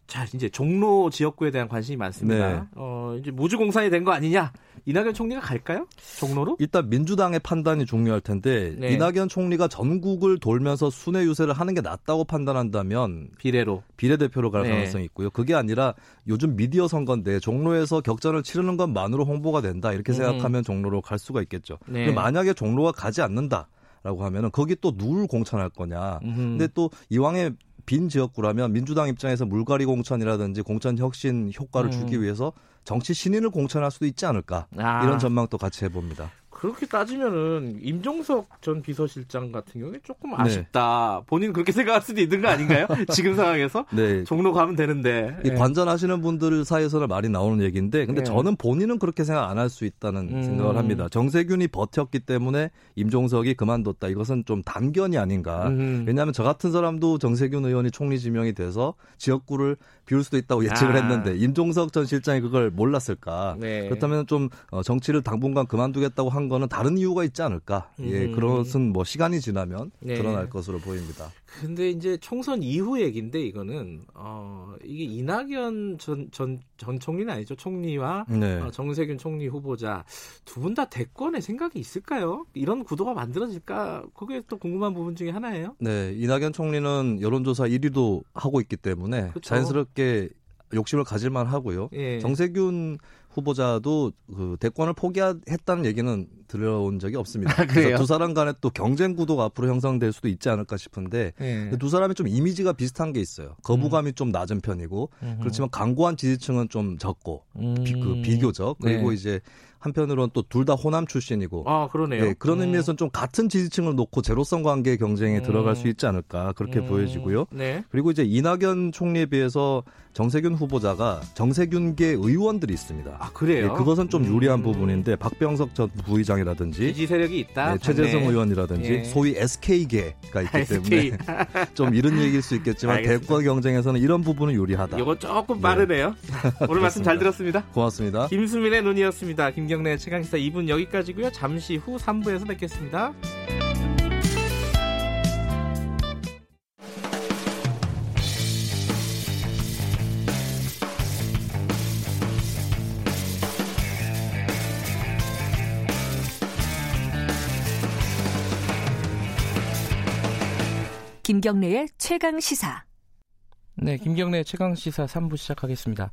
자, 이제 종로 지역구에 대한 관심이 많습니다. 네. 어, 이제 무주공산이 된 거 아니냐? 이낙연 총리가 갈까요? 종로로? 일단 민주당의 판단이 중요할 텐데 네. 이낙연 총리가 전국을 돌면서 순회 유세를 하는 게 낫다고 판단한다면 비례로. 비례대표로 갈 네. 가능성이 있고요. 그게 아니라 요즘 미디어 선거인데 종로에서 격전을 치르는 것만으로 홍보가 된다 이렇게 음. 생각하면 종로로 갈 수가 있겠죠. 네. 만약에 종로가 가지 않는다 라고 하면은 거기 또 누굴 공천할 거냐. 음흠. 근데 또 이왕에 빈 지역구라면 민주당 입장에서 물갈이 공천이라든지 공천 혁신 효과를 음. 주기 위해서 정치 신인을 공천할 수도 있지 않을까 아. 이런 전망도 같이 해봅니다. 그렇게 따지면은 임종석 전 비서실장 같은 경우에 조금 네. 아쉽다. 본인 그렇게 생각할 수도 있는 거 아닌가요? 지금 상황에서 네. 종로 가면 되는데. 이 예. 관전하시는 분들 사이에서는 말이 나오는 얘기인데 근데 네. 저는 본인은 그렇게 생각 안 할 수 있다는 음. 생각을 합니다. 정세균이 버텼기 때문에 임종석이 그만뒀다. 이것은 좀 단견이 아닌가. 음. 왜냐하면 저 같은 사람도 정세균 의원이 총리 지명이 돼서 지역구를 비울 수도 있다고 예측을 아. 했는데 임종석 전 실장이 그걸 몰랐을까. 네. 그렇다면 좀 어, 정치를 당분간 그만두겠다고 한 거는 다른 이유가 있지 않을까. 예, 음. 그것은 뭐 시간이 지나면 네. 드러날 것으로 보입니다. 근데 이제 총선 이후 얘기인데 이거는 어 이게 이낙연 전 전 전 총리는 아니죠 총리와 네. 어, 정세균 총리 후보자 두 분 다 대권에 생각이 있을까요? 이런 구도가 만들어질까? 그게 또 궁금한 부분 중에 하나예요. 네, 이낙연 총리는 여론조사 1위도 하고 있기 때문에 그쵸. 자연스럽게 욕심을 가질만 하고요. 예. 정세균 후보자도 그 대권을 포기했다는 얘기는 들어온 적이 없습니다. 아? 그래서 두 사람 간에 또 경쟁 구도가 앞으로 형성될 수도 있지 않을까 싶은데 예. 두 사람이 좀 이미지가 비슷한 게 있어요. 거부감이 좀 낮은 편이고 음흠. 그렇지만 강고한 지지층은 좀 적고 비, 그 음. 비교적 그리고 네. 이제 한편으로는 또 둘 다 호남 출신이고 아 그러네요. 네, 그런 음. 의미에서는 좀 같은 지지층을 놓고 제로성 관계 경쟁에 음. 들어갈 수 있지 않을까 그렇게 음. 보여지고요. 네. 그리고 이제 이낙연 총리에 비해서 정세균 후보자가 정세균계 의원들이 있습니다. 아 그래요. 예, 그것은 좀 유리한 음. 부분인데 박병석 전 부의장이라든지 지지 세력이 있다. 네, 최재성 당내. 의원이라든지 예. 소위 SK계가 있기 SK. 때문에 좀 이런 얘기일 수 있겠지만. 대권 경쟁에서는 이런 부분은 유리하다. 이거 조금 빠르네요. 오늘 말씀 잘 들었습니다. 고맙습니다. 김수민의 눈이었습니다. 김경래 최강시사 2분 여기까지고요. 잠시 후 3부에서 뵙겠습니다. 김경래의 최강 시사. 네, 김경래 최강 시사 3부 시작하겠습니다.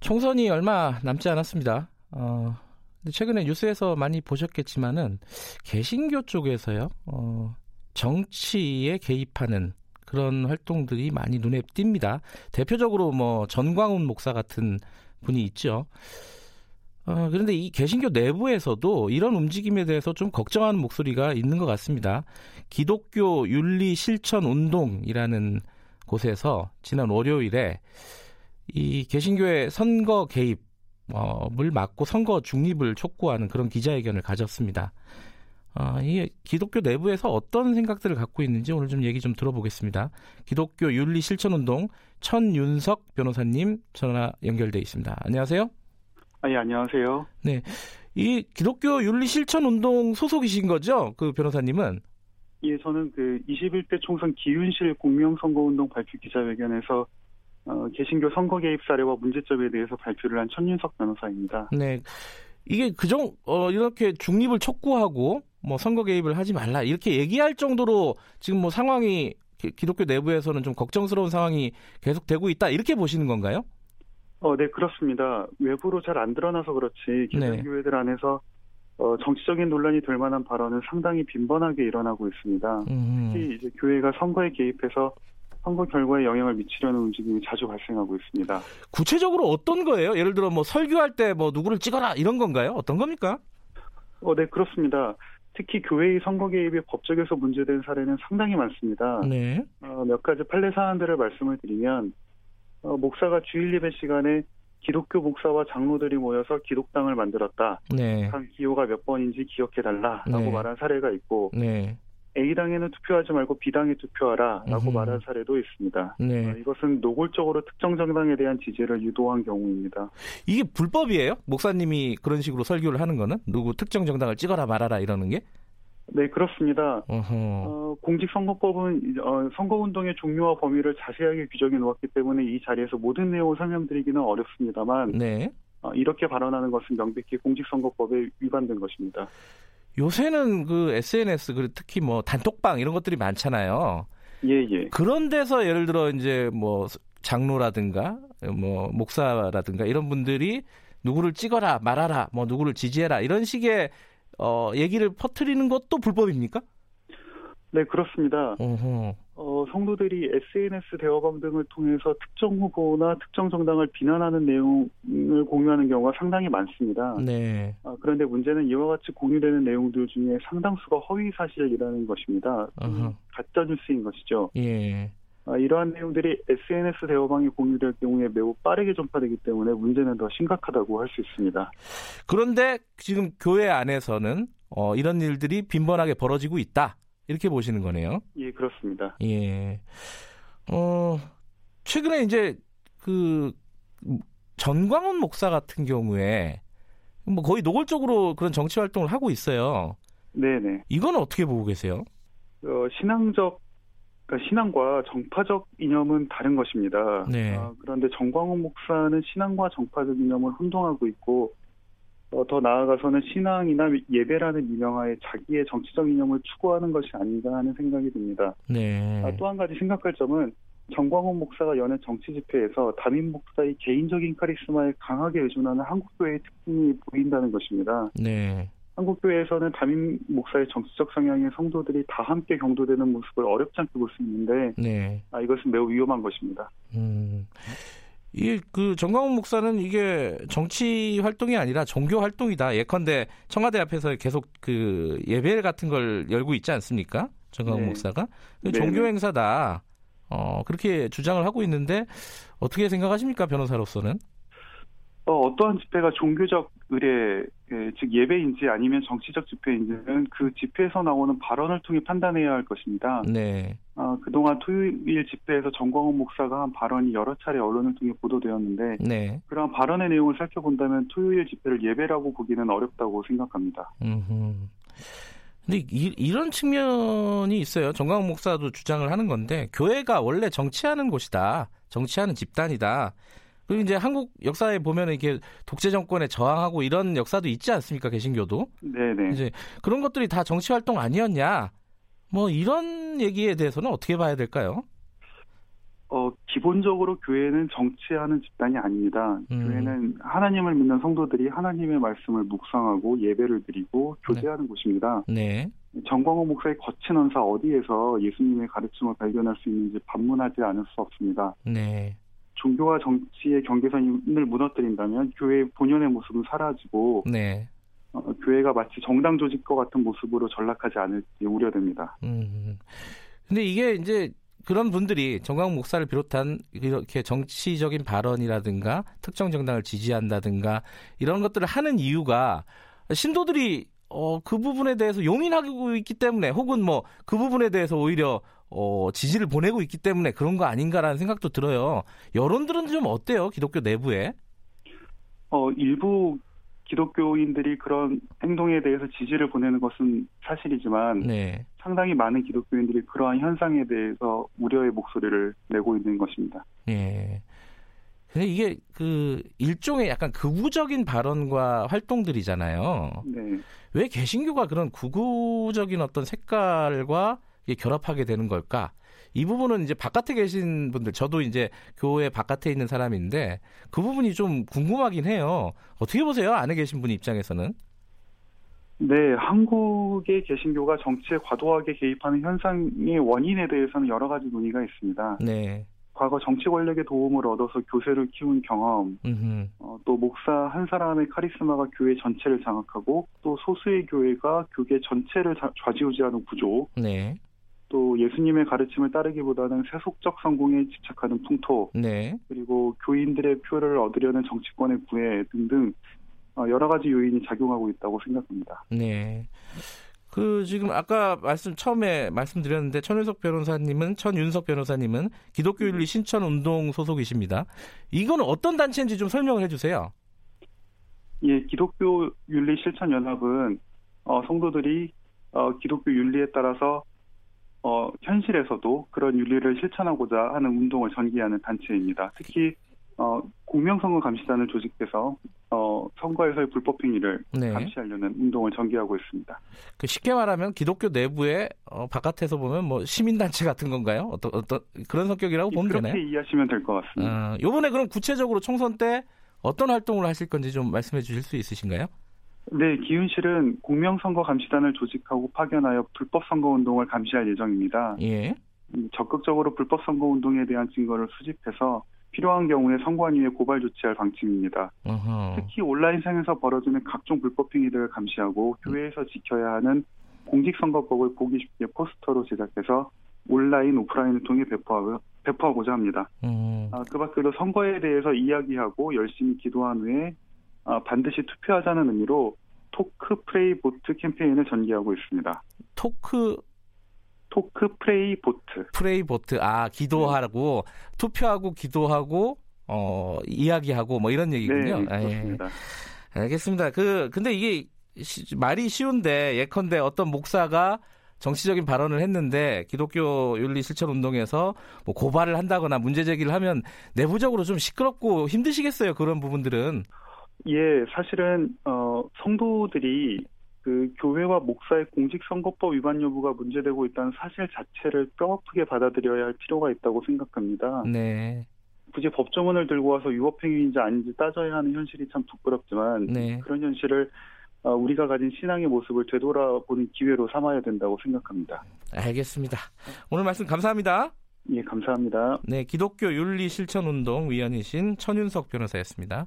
총선이 얼마 남지 않았습니다. 어, 근데 최근에 뉴스에서 많이 보셨겠지만은 개신교 쪽에서요, 어, 정치에 개입하는 그런 활동들이 많이 눈에 띕니다. 대표적으로 뭐 전광훈 목사 같은 분이 있죠. 어, 그런데 이 개신교 내부에서도 이런 움직임에 대해서 좀 걱정하는 목소리가 있는 것 같습니다. 기독교 윤리 실천 운동이라는 곳에서 지난 월요일에 이 개신교의 선거 개입을 막고 선거 중립을 촉구하는 그런 기자회견을 가졌습니다. 어, 이 기독교 내부에서 어떤 생각들을 갖고 있는지 오늘 좀 얘기 좀 들어보겠습니다. 기독교 윤리 실천 운동 천윤석 변호사님 전화 연결돼 있습니다. 안녕하세요. 아, 예, 안녕하세요. 네. 이 기독교 윤리 실천 운동 소속이신 거죠? 그 변호사님은? 예, 저는 그 21대 총선 기윤실 공명선거운동 발표 기자회견에서 어, 개신교 선거 개입 사례와 문제점에 대해서 발표를 한 천윤석 변호사입니다. 네. 이게 그정 어, 이렇게 중립을 촉구하고 뭐 선거 개입을 하지 말라 이렇게 얘기할 정도로 지금 뭐 상황이 기독교 내부에서는 좀 걱정스러운 상황이 계속되고 있다 이렇게 보시는 건가요? 어, 네 그렇습니다. 외부로 잘 안 드러나서 그렇지 네. 안에서 어, 정치적인 논란이 될 만한 발언은 상당히 빈번하게 일어나고 있습니다. 음. 특히 이제 교회가 선거에 개입해서 선거 결과에 영향을 미치려는 움직임이 자주 발생하고 있습니다. 구체적으로 어떤 거예요? 예를 들어 뭐 설교할 때 뭐 누구를 찍어라 이런 건가요? 어떤 겁니까? 어, 네 그렇습니다. 특히 교회의 선거 개입이 법적에서 문제된 사례는 상당히 많습니다. 네. 어, 몇 가지 판례 사안들을 말씀을 드리면 어, 목사가 주일 예배 시간에 기독교 목사와 장로들이 모여서 기독당을 만들었다. 네. 한 기호가 몇 번인지 기억해달라라고 네. 말한 사례가 있고 네. A당에는 투표하지 말고 B당에 투표하라라고 음. 말한 사례도 있습니다. 네. 어, 이것은 노골적으로 특정 정당에 대한 지지를 유도한 경우입니다. 이게 불법이에요? 목사님이 그런 식으로 설교를 하는 거는 누구 특정 정당을 찍어라 말아라 이러는 게? 네, 그렇습니다. 어, 공직선거법은 어, 선거운동의 종류와 범위를 자세하게 규정해 놓았기 때문에 이 자리에서 모든 내용을 설명드리기는 어렵습니다만 네. 어, 이렇게 발언하는 것은 명백히 공직선거법에 위반된 것입니다. 요새는 그 SNS 그리고 특히 뭐 단톡방 이런 것들이 많잖아요. 예, 예. 그런 데서 예를 들어 이제 뭐 장로라든가 뭐 목사라든가 이런 분들이 누구를 찍어라 말아라 뭐 누구를 지지해라 이런 식의 어 얘기를 퍼뜨리는 것도 불법입니까? 네 그렇습니다. 어허. 어, 성도들이 SNS 대화방 등을 통해서 특정 후보나 특정 정당을 비난하는 내용을 공유하는 경우가 상당히 많습니다. 네. 아, 그런데 문제는 이와 같이 공유되는 내용들 중에 상당수가 허위 사실이라는 것입니다. 가짜 뉴스인 것이죠. 예. 아, 이러한 내용들이 SNS 대화방에 공유될 경우에 매우 빠르게 전파되기 때문에 문제는 더 심각하다고 할 수 있습니다. 그런데 지금 교회 안에서는 어, 이런 일들이 빈번하게 벌어지고 있다. 이렇게 보시는 거네요. 예, 그렇습니다. 예. 어, 최근에 이제 그 전광훈 목사 같은 경우에 뭐 거의 노골적으로 그런 정치 활동을 하고 있어요. 네네. 이건 어떻게 보고 계세요? 어, 신앙적 그러니까 신앙과 정파적 이념은 다른 것입니다. 네. 어, 그런데 정광훈 목사는 신앙과 정파적 이념을 혼동하고 있고 어, 더 나아가서는 신앙이나 예배라는 유명하에 자기의 정치적 이념을 추구하는 것이 아닌가 하는 생각이 듭니다. 네. 아, 또한 가지 생각할 점은 정광훈 목사가 여는 정치 집회에서 담임 목사의 개인적인 카리스마에 강하게 의존하는 한국교회의 특징이 보인다는 것입니다. 네. 한국교회에서는 담임 목사의 정치적 성향의 성도들이 다 함께 경도되는 모습을 어렵지 않게 볼 수 있는데 네. 아, 이것은 매우 위험한 것입니다. 음. 이게 그 정광훈 목사는 이게 정치 활동이 아니라 종교 활동이다. 예컨대 청와대 앞에서 계속 그 예배 같은 걸 열고 있지 않습니까? 정광훈 네. 목사가 네. 종교 행사다. 어 그렇게 주장을 하고 있는데 어떻게 생각하십니까 변호사로서는? 어, 어떠한 집회가 종교적 의례, 예, 즉 예배인지 아니면 정치적 집회인지는 그 집회에서 나오는 발언을 통해 판단해야 할 것입니다. 네. 어, 그동안 토요일 집회에서 정광훈 목사가 한 발언이 여러 차례 언론을 통해 보도되었는데 네. 그러한 발언의 내용을 살펴본다면 토요일 집회를 예배라고 보기는 어렵다고 생각합니다. 음흠. 근데 이, 런 측면이 있어요. 정광훈 목사도 주장을 하는 건데 교회가 원래 정치하는 곳이다. 정치하는 집단이다. 그리고 이제 한국 역사에 보면 이렇게 독재 정권에 저항하고 이런 역사도 있지 않습니까? 개신교도. 네네. 이제 그런 것들이 다 정치 활동 아니었냐? 뭐 이런 얘기에 대해서는 어떻게 봐야 될까요? 어, 기본적으로 교회는 정치하는 집단이 아닙니다. 음. 교회는 하나님을 믿는 성도들이 하나님의 말씀을 묵상하고 예배를 드리고 교제하는 네. 곳입니다. 네. 정광호 목사의 거친 언사 어디에서 예수님의 가르침을 발견할 수 있는지 반문하지 않을 수 없습니다. 네. 종교와 정치의 경계선을 무너뜨린다면 교회의 본연의 모습은 사라지고 네. 어, 교회가 마치 정당 조직과 같은 모습으로 전락하지 않을지 우려됩니다. 음. 근데 이게 이제 그런 분들이 정광훈 목사를 비롯한 이렇게 정치적인 발언이라든가 특정 정당을 지지한다든가 이런 것들을 하는 이유가 신도들이 어, 그 부분에 대해서 용인하고 있기 때문에 혹은 뭐 그 부분에 대해서 오히려 어, 지지를 보내고 있기 때문에 그런 거 아닌가라는 생각도 들어요. 여론들은 좀 어때요? 기독교 내부에? 어, 일부 기독교인들이 그런 행동에 대해서 지지를 보내는 것은 사실이지만 네. 상당히 많은 기독교인들이 그러한 현상에 대해서 우려의 목소리를 내고 있는 것입니다. 예. 근데 이게 그 일종의 약간 극우적인 발언과 활동들이잖아요. 네. 왜 개신교가 그런 극우적인 어떤 색깔과 결합하게 되는 걸까? 이 부분은 이제 바깥에 계신 분들, 저도 이제 교회 바깥에 있는 사람인데 그 부분이 좀 궁금하긴 해요. 어떻게 보세요? 안에 계신 분 입장에서는? 네, 한국의 개신교가 정치에 과도하게 개입하는 현상의 원인에 대해서는 여러 가지 논의가 있습니다. 네. 과거 정치 권력의 도움을 얻어서 교세를 키운 경험, 어, 또 목사 한 사람의 카리스마가 교회 전체를 장악하고 또 소수의 교회가 교계 전체를 좌지우지하는 구조, 네. 또 예수님의 가르침을 따르기보다는 세속적 성공에 집착하는 풍토, 네. 그리고 교인들의 표를 얻으려는 정치권의 구애 등등 어, 여러 가지 요인이 작용하고 있다고 생각합니다. 네. 그 지금 아까 말씀 처음에 말씀드렸는데 천윤석 변호사님은 천윤석 변호사님은 기독교 윤리 신천 운동 소속이십니다. 이건 어떤 단체인지 좀 설명을 해주세요. 예, 기독교 윤리 실천 연합은 어, 성도들이 어, 기독교 윤리에 따라서 어, 현실에서도 그런 윤리를 실천하고자 하는 운동을 전개하는 단체입니다. 특히 어, 공명선거 감시단을 조직해서 어, 선거에서의 불법 행위를 네. 감시하려는 운동을 전개하고 있습니다. 그 쉽게 말하면 기독교 내부에 어, 바깥에서 보면 뭐 시민단체 같은 건가요? 어떤 어떤 그런 성격이라고 보면 그렇게 되나요? 그렇게 이해하시면 될 것 같습니다. 어, 이번에 그럼 구체적으로 총선 때 어떤 활동을 하실 건지 좀 말씀해 주실 수 있으신가요? 네, 기훈실은 공명선거 감시단을 조직하고 파견하여 불법 선거 운동을 감시할 예정입니다. 예. 음, 적극적으로 불법 선거 운동에 대한 증거를 수집해서 필요한 경우에 선관위에 고발 조치할 방침입니다. 어허. 특히 온라인상에서 벌어지는 각종 불법 행위들을 감시하고 교회에서 지켜야 하는 공직선거법을 보기 쉽게 포스터로 제작해서 온라인, 오프라인을 통해 배포하고, 배포하고자 합니다. 음. 아, 그 밖에도 선거에 대해서 이야기하고 열심히 기도한 후에 아, 반드시 투표하자는 의미로 Talk Pray Vote 캠페인을 전개하고 있습니다. Talk Talk Pray Vote. Pray Vote. 아, 기도하고 네. 투표하고 기도하고 어, 이야기하고 뭐 이런 얘기군요. 네, 그렇습니다. 예. 알겠습니다. 그 근데 이게 시, 말이 쉬운데 예컨대 어떤 목사가 정치적인 발언을 했는데 기독교 윤리 실천 운동에서 뭐 고발을 한다거나 문제 제기를 하면 내부적으로 좀 시끄럽고 힘드시겠어요. 그런 부분들은. 예, 사실은 어 성도들이 그 교회와 목사의 공직선거법 위반 여부가 문제되고 있다는 사실 자체를 뼈아프게 받아들여야 할 필요가 있다고 생각합니다. 네. 굳이 법조문을 들고 와서 유법행위인지 아닌지 따져야 하는 현실이 참 부끄럽지만 네. 그런 현실을 어, 우리가 가진 신앙의 모습을 되돌아보는 기회로 삼아야 된다고 생각합니다. 알겠습니다. 오늘 말씀 감사합니다. 예, 감사합니다. 네, 기독교 윤리 실천 운동 위원이신 천윤석 변호사였습니다.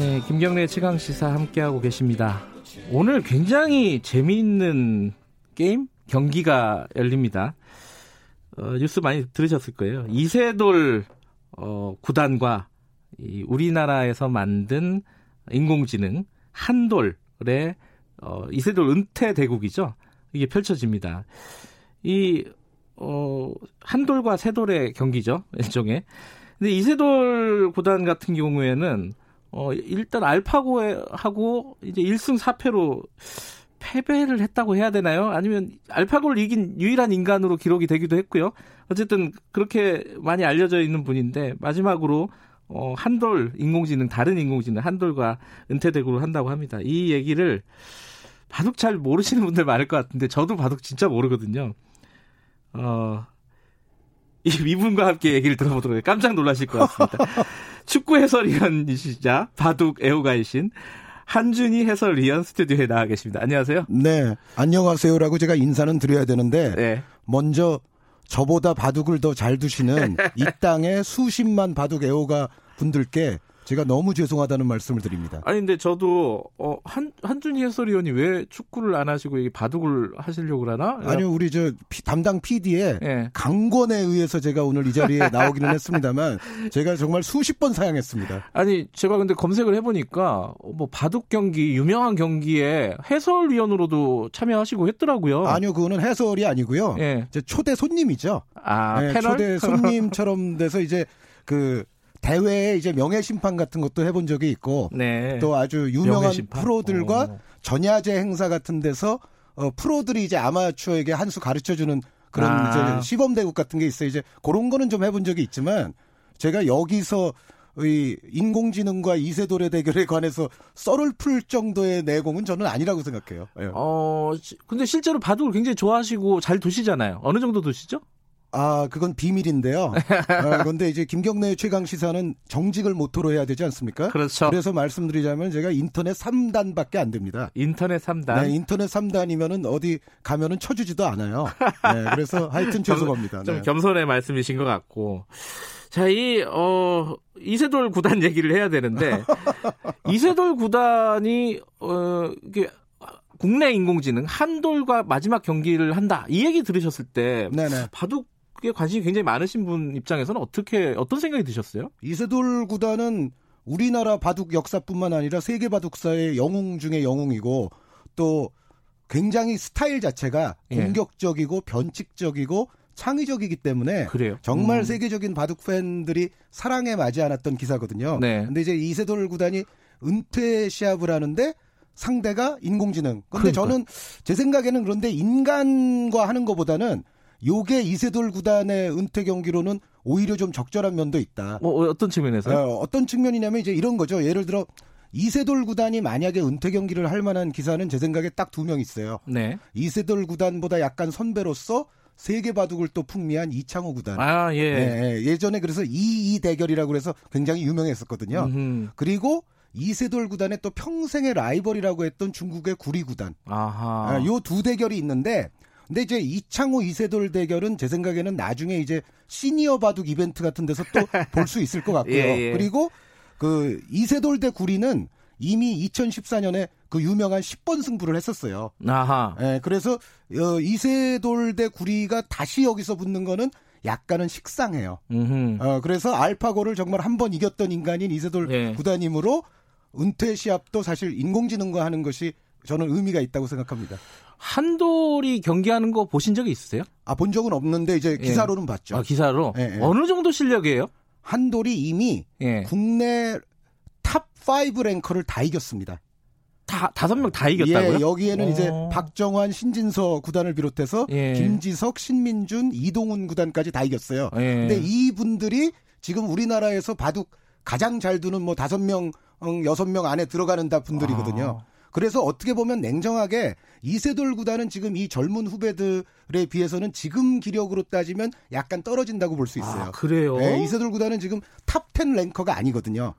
네, 김경래 최강 시사 함께하고 계십니다. 오늘 굉장히 재미있는 게임 경기가 열립니다. 어, 뉴스 많이 들으셨을 거예요. 이세돌 어, 구단과 이 우리나라에서 만든 인공지능 한돌의 어, 이세돌 은퇴 대국이죠. 이게 펼쳐집니다. 이 어, 한돌과 세돌의 경기죠. 일종의. 근데 이세돌 구단 같은 경우에는 어, 일단 알파고하고 이제 1승 4패로 패배를 했다고 해야 되나요? 아니면 알파고를 이긴 유일한 인간으로 기록이 되기도 했고요. 어쨌든 그렇게 많이 알려져 있는 분인데 마지막으로 어, 한돌 인공지능 다른 인공지능 한돌과 은퇴 대구를 한다고 합니다. 이 얘기를 바둑 잘 모르시는 분들 많을 것 같은데 저도 바둑 진짜 모르거든요. 어, 이 위분과 함께 얘기를 들어보도록 해요. 깜짝 놀라실 것 같습니다. 축구 해설위원이시자 바둑 애호가이신 한준희 해설위원 스튜디오에 나와 계십니다. 안녕하세요. 네, 안녕하세요라고 제가 인사는 드려야 되는데 네. 먼저 저보다 바둑을 더 잘 두시는 이 땅의 수십만 바둑 애호가 분들께 제가 너무 죄송하다는 말씀을 드립니다. 아니 근데 저도 어, 한 한준희 해설위원이 왜 축구를 안 하시고 이 바둑을 하시려고 그러나? 아니요 우리 저 담당 PD의 예. 강권에 의해서 제가 오늘 이 자리에 나오기는 했습니다만 제가 정말 수십 번 사양했습니다. 아니 제가 근데 검색을 해보니까 뭐 바둑 경기 유명한 경기에 해설위원으로도 참여하시고 했더라고요. 아니요 그거는 해설이 아니고요. 예. 초대 손님이죠. 아 네, 초대 손님처럼 돼서 이제 그 대회에 이제 명예 심판 같은 것도 해본 적이 있고 네. 또 아주 유명한 프로들과 오. 전야제 행사 같은 데서 어, 프로들이 이제 아마추어에게 한 수 가르쳐 주는 그런 아. 이제 시범 대국 같은 게 있어요. 이제 그런 거는 좀 해본 적이 있지만 제가 여기서 이 인공지능과 이세돌의 대결에 관해서 썰을 풀 정도의 내공은 저는 아니라고 생각해요. 예. 어, 근데 실제로 바둑을 굉장히 좋아하시고 잘 두시잖아요. 어느 정도 두시죠? 아, 그건 비밀인데요. 어, 그런데 이제 김경래 최강 시사는 정직을 모토로 해야 되지 않습니까? 그렇죠. 그래서 말씀드리자면 제가 인터넷 3단밖에 안 됩니다. 인터넷 3단? 네, 인터넷 3단이면은 어디 가면은 쳐주지도 않아요. 네, 그래서 하여튼 죄송합니다. 좀 네. 겸손의 말씀이신 것 같고. 자, 이, 어, 이세돌 구단 얘기를 해야 되는데, 이세돌 구단이, 어, 이게, 국내 인공지능 한돌과 마지막 경기를 한다. 이 얘기 들으셨을 때, 네네. 바둑 그게 관심이 굉장히 많으신 분 입장에서는 어떻게 어떤 생각이 드셨어요? 이세돌 구단은 우리나라 바둑 역사뿐만 아니라 세계 바둑사의 영웅 중의 영웅이고 또 굉장히 스타일 자체가 예. 공격적이고 변칙적이고 창의적이기 때문에 그래요? 정말 음. 세계적인 바둑 팬들이 사랑에 맞지 않았던 기사거든요. 네. 근데 이제 이세돌 구단이 은퇴 시합을 하는데 상대가 인공지능. 근데 그러니까. 저는 제 생각에는 그런데 인간과 하는 것보다는 요게 이세돌 구단의 은퇴 경기로는 오히려 좀 적절한 면도 있다. 뭐 어떤 측면에서? 어, 어떤 측면이냐면 이제 이런 거죠. 예를 들어 이세돌 구단이 만약에 은퇴 경기를 할 만한 기사는 제 생각에 딱 두 명 있어요. 네. 이세돌 구단보다 약간 선배로서 세계 바둑을 또 풍미한 이창호 구단. 아, 예. 네, 예전에 그래서 이이 대결이라고 그래서 굉장히 유명했었거든요. 음흠. 그리고 이세돌 구단의 또 평생의 라이벌이라고 했던 중국의 구리 구단. 아하. 아, 요두 대결이 있는데 근데 이제 이창호 이세돌 대결은 제 생각에는 나중에 이제 시니어 바둑 이벤트 같은 데서 또 볼 수 있을 것 같고요. 예, 예. 그리고 그 이세돌 대 구리는 이미 2014년에 그 유명한 10번 승부를 했었어요. 아하. 예, 그래서 어, 이세돌 대 구리가 다시 여기서 붙는 거는 약간은 식상해요. 어, 그래서 알파고를 정말 한 번 이겼던 인간인 이세돌 예. 구단이므로 은퇴 시합도 사실 인공지능과 하는 것이 저는 의미가 있다고 생각합니다. 한돌이 경기하는 거 보신 적이 있으세요? 아, 본 적은 없는데 이제 예. 기사로는 예. 봤죠. 아, 기사로? 예, 예. 어느 정도 실력이에요? 한돌이 이미 예. 국내 탑5 랭커를 다 이겼습니다. 다 다섯 명 다 이겼다고요? 예, 여기에는 오. 이제 어. 박정환, 신진서 구단을 비롯해서 예. 김지석, 신민준, 이동훈 구단까지 다 이겼어요. 예. 근데 이분들이 지금 우리나라에서 바둑 가장 잘 두는 뭐 다섯 명, 여섯 명 안에 들어가는 다 분들이거든요. 아. 그래서 어떻게 보면 냉정하게 이세돌 구단은 지금 이 젊은 후배들에 비해서는 지금 기력으로 따지면 약간 떨어진다고 볼 수 있어요. 아, 그래요? 네, 이세돌 구단은 지금 탑10 랭커가 아니거든요.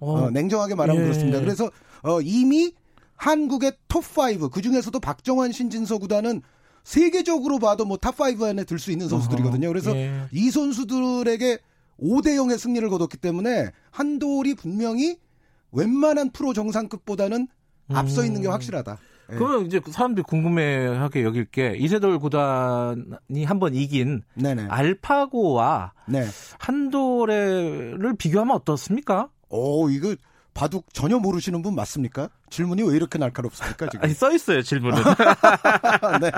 어, 어, 냉정하게 말하면 예. 그렇습니다. 그래서 어, 이미 한국의 톱5 그 중에서도 박정환 신진서 구단은 세계적으로 봐도 뭐 탑5 안에 들 수 있는 선수들이거든요. 그래서 예. 이 선수들에게 5대 0의 승리를 거뒀기 때문에 한돌이 분명히 웬만한 프로 정상급보다는 앞서 있는 게 음. 확실하다. 예. 그러면 이제 사람들이 궁금해하게 여길 게 이세돌 구단이 한 번 이긴 네네. 알파고와 네. 한돌을 비교하면 어떻습니까? 오 이거 바둑 전혀 모르시는 분 맞습니까? 질문이 왜 이렇게 날카롭습니까 지금? 아니 써 있어요 질문은. 네.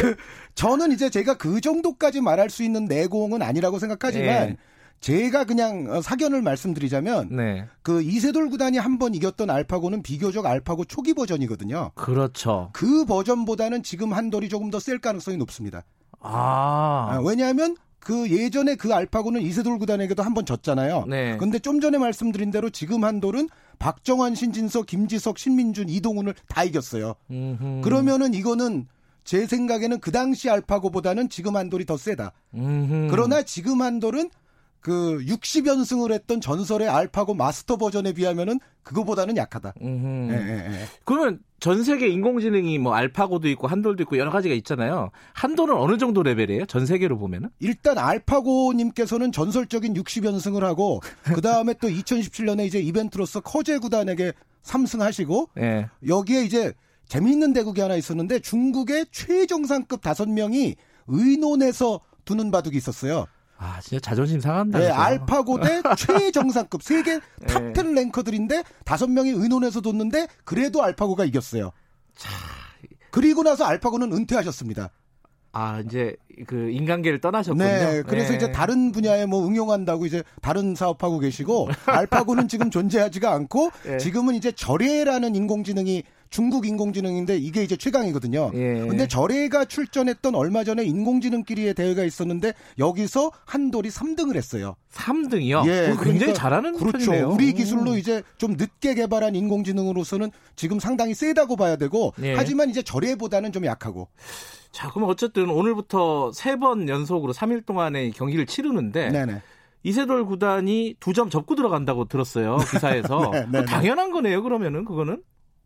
그, 저는 이제 제가 그 정도까지 말할 수 있는 내공은 아니라고 생각하지만. 네. 제가 그냥 어, 사견을 말씀드리자면 네. 그 이세돌 구단이 한 번 이겼던 알파고는 비교적 알파고 초기 버전이거든요. 그렇죠. 그 버전보다는 지금 한돌이 조금 더 셀 가능성이 높습니다. 아. 아 왜냐하면 그 예전에 그 알파고는 이세돌 구단에게도 한 번 졌잖아요. 네. 근데 좀 전에 말씀드린 대로 지금 한돌은 박정환, 신진석, 김지석, 신민준, 이동훈을 다 이겼어요. 음흠. 그러면은 이거는 제 생각에는 그 당시 알파고보다는 지금 한돌이 더 세다. 음흠. 그러나 지금 한돌은 그 60연승을 했던 전설의 알파고 마스터 버전에 비하면은 그거보다는 약하다. 예, 예, 예. 그러면 전 세계 인공지능이 뭐 알파고도 있고 한돌도 있고 여러 가지가 있잖아요. 한돌은 어느 정도 레벨이에요? 전 세계로 보면은? 일단 알파고님께서는 전설적인 60연승을 하고 그 다음에 또 2017년에 이제 이벤트로서 커제 구단에게 3승하시고 예. 여기에 이제 재미있는 대국이 하나 있었는데 중국의 최정상급 다섯 명이 의논해서 두는 바둑이 있었어요. 아, 진짜 자존심 상한다. 네, 알파고 대 최정상급 세계 탑10 네. 랭커들인데 다섯 명이 의논해서 뒀는데 그래도 알파고가 이겼어요. 자, 그리고 나서 알파고는 은퇴하셨습니다. 아, 이제 그 인간계를 떠나셨군요. 네, 그래서 네. 이제 다른 분야에 뭐 응용한다고 이제 다른 사업하고 계시고 알파고는 지금 존재하지가 않고 네. 지금은 이제 절예라는 인공지능이 중국 인공지능인데 이게 이제 최강이거든요. 예. 근데 절예가 출전했던 얼마 전에 인공지능끼리의 대회가 있었는데 여기서 한돌이 3등을 했어요. 3등이요? 예. 굉장히 그러니까, 잘하는 그렇죠. 편이네요. 우리 기술로 이제 좀 늦게 개발한 인공지능으로서는 지금 상당히 세다고 봐야 되고 예. 하지만 이제 절레보다는 좀 약하고. 자, 그럼 어쨌든 오늘부터 세 번 연속으로 3일 동안의 경기를 치르는데 네네. 이세돌 구단이 두 점 접고 들어간다고 들었어요 기사에서 네, 네, 네, 당연한 거네요 그러면은 그거는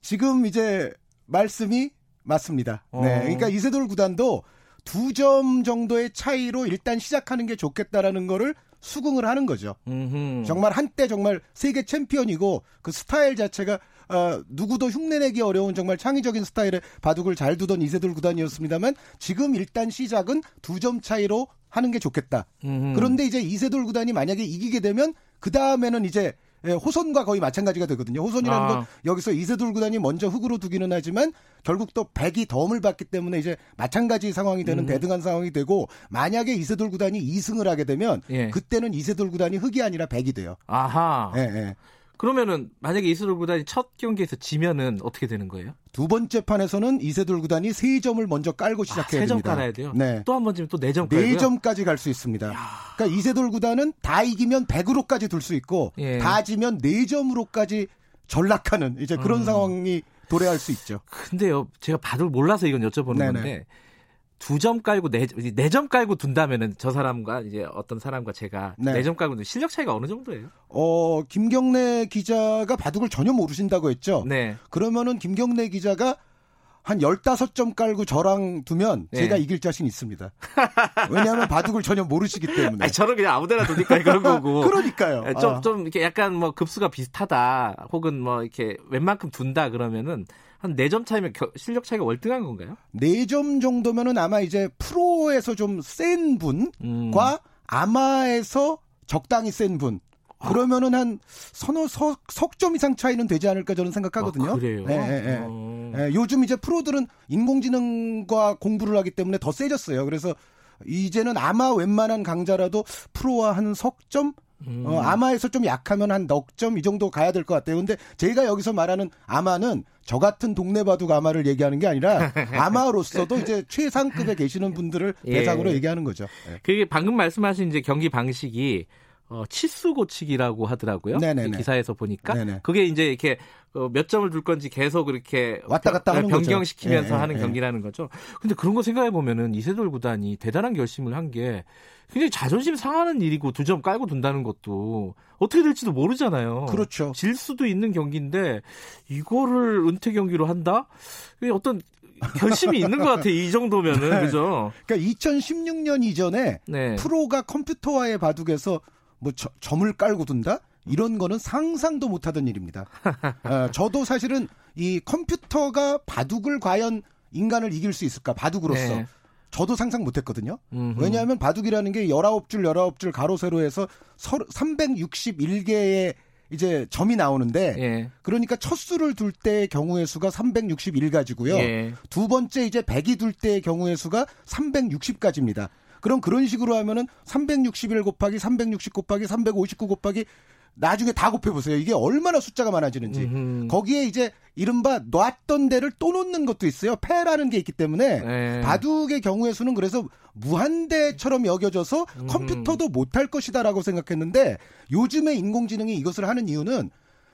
지금 이제 말씀이 맞습니다. 어. 네. 그러니까 이세돌 구단도 두 점 정도의 차이로 일단 시작하는 게 좋겠다라는 거를 수긍을 하는 거죠. 음흠. 정말 한때 정말 세계 챔피언이고 그 스타일 자체가 어, 누구도 흉내내기 어려운 정말 창의적인 스타일의 바둑을 잘 두던 이세돌 구단이었습니다만 지금 일단 시작은 두 점 차이로 하는 게 좋겠다. 음흠. 그런데 이제 이세돌 구단이 만약에 이기게 되면 그 다음에는 이제 예, 호선과 거의 마찬가지가 되거든요. 호선이라는 아. 건 여기서 이세돌 구단이 먼저 흙으로 두기는 하지만 결국 또 백이 덤을 받기 때문에 이제 마찬가지 상황이 되는 음. 대등한 상황이 되고 만약에 이세돌 구단이 2승을 하게 되면 예. 그때는 이세돌 구단이 흙이 아니라 백이 돼요. 아하. 예, 예. 그러면은 만약에 이세돌 구단이 첫 경기에서 지면은 어떻게 되는 거예요? 두 번째 판에서는 이세돌 구단이 세 점을 먼저 깔고 아, 시작해야 아, 됩니다. 깔아야 돼요. 네. 또 한 번 지면 또 네 점 깔고요. 네 점까지 갈 수 있습니다. 야. 그러니까 이세돌 구단은 다 이기면 100으로까지 둘 수 있고 예. 다 지면 네 점으로까지 전락하는 이제 그런 음. 상황이 도래할 수 있죠. 근데요, 제가 바둑 몰라서 이건 여쭤보는 네네. 건데 두 점 깔고 네점 네 깔고 둔다면은 저 사람과 이제 어떤 사람과 제가 네. 네점 깔고 실력 차이가 어느 정도예요? 어 김경래 기자가 바둑을 전혀 모르신다고 했죠. 네. 그러면은 김경래 기자가 한 15점 깔고 저랑 두면 네. 제가 이길 자신 있습니다. 왜냐하면 바둑을 전혀 모르시기 때문에. 아니, 저는 그냥 아무데나 두니까 그런 거고. 그러니까요. 좀, 아. 좀 이렇게 약간 뭐 급수가 비슷하다 혹은 뭐 이렇게 웬만큼 둔다 그러면은 한 4점 차이면 겨, 실력 차이가 월등한 건가요? 4점 정도면은 아마 이제 프로에서 좀 센 분과 음. 아마에서 적당히 센 분. 그러면은 한 서너 석, 석점 이상 차이는 되지 않을까 저는 생각하거든요. 아, 그래요? 네, 네, 네. 어. 네, 요즘 이제 프로들은 인공지능과 공부를 하기 때문에 더 세졌어요. 그래서 이제는 아마 웬만한 강자라도 프로와 한 석점 음. 어, 아마에서 좀 약하면 한 넉 점 이 정도 가야 될 것 같아요. 근데 제가 여기서 말하는 아마는 저 같은 동네 바둑 아마를 얘기하는 게 아니라 아마로서도 이제 최상급에 계시는 분들을 예. 대상으로 얘기하는 거죠. 예. 그게 방금 말씀하신 이제 경기 방식이 어, 치수 고치기라고 하더라고요. 네네네. 기사에서 보니까 네네. 그게 이제 이렇게 어, 몇 점을 둘 건지 계속 이렇게 왔다 갔다 하는 변경시키면서 네, 하는 네, 경기라는 거죠. 근데 그런 거 생각해 보면은 이세돌 구단이 대단한 결심을 한 게 굉장히 자존심 상하는 일이고 두 점 깔고 둔다는 것도 어떻게 될지도 모르잖아요. 그렇죠. 질 수도 있는 경기인데 이거를 은퇴 경기로 한다? 어떤 결심이 있는 것 같아. 이 정도면은 네. 그죠? 그러니까 2016년 이전에 네. 프로가 컴퓨터와의 바둑에서 뭐 저, 점을 깔고 둔다? 이런 거는 상상도 못하던 일입니다. 어, 저도 사실은 이 컴퓨터가 바둑을 과연 인간을 이길 수 있을까? 바둑으로서. 네. 저도 상상 못 했거든요. 왜냐하면 바둑이라는 게 19줄, 19줄 가로, 세로 해서 361개의 이제 점이 나오는데 예. 그러니까 첫 수를 둘 때의 경우의 수가 361 가지고요. 예. 두 번째 이제 100이 둘 때의 경우의 수가 360 가지입니다. 그럼 그런 식으로 하면은 361 곱하기 360 곱하기 359 곱하기 나중에 다 곱해보세요. 이게 얼마나 숫자가 많아지는지. 음흠. 거기에 이제 이른바 놨던 데를 또 놓는 것도 있어요. 패라는 게 있기 때문에 네. 바둑의 경우의 수는 그래서 무한대처럼 여겨져서 음흠. 컴퓨터도 못할 것이다라고 생각했는데 요즘에 인공지능이 이것을 하는 이유는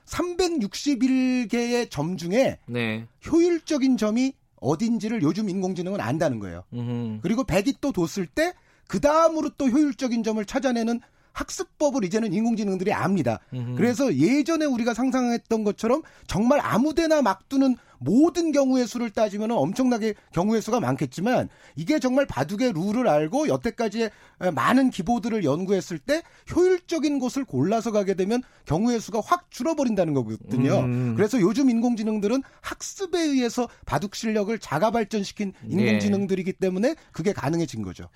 361개의 점 중에 네. 효율적인 점이 어딘지를 요즘 인공지능은 안다는 거예요. 음흠. 그리고 100이 또 뒀을 때 그 다음으로 또 효율적인 점을 찾아내는 학습법을 이제는 인공지능들이 압니다. 음흠. 그래서 예전에 우리가 상상했던 것처럼 정말 아무데나 막 두는 모든 경우의 수를 따지면 엄청나게 경우의 수가 많겠지만 이게 정말 바둑의 룰을 알고 여태까지의 많은 기보들을 연구했을 때 효율적인 곳을 골라서 가게 되면 경우의 수가 확 줄어버린다는 거거든요. 음. 그래서 요즘 인공지능들은 학습에 의해서 바둑 실력을 자가 발전시킨 네. 인공지능들이기 때문에 그게 가능해진 거죠.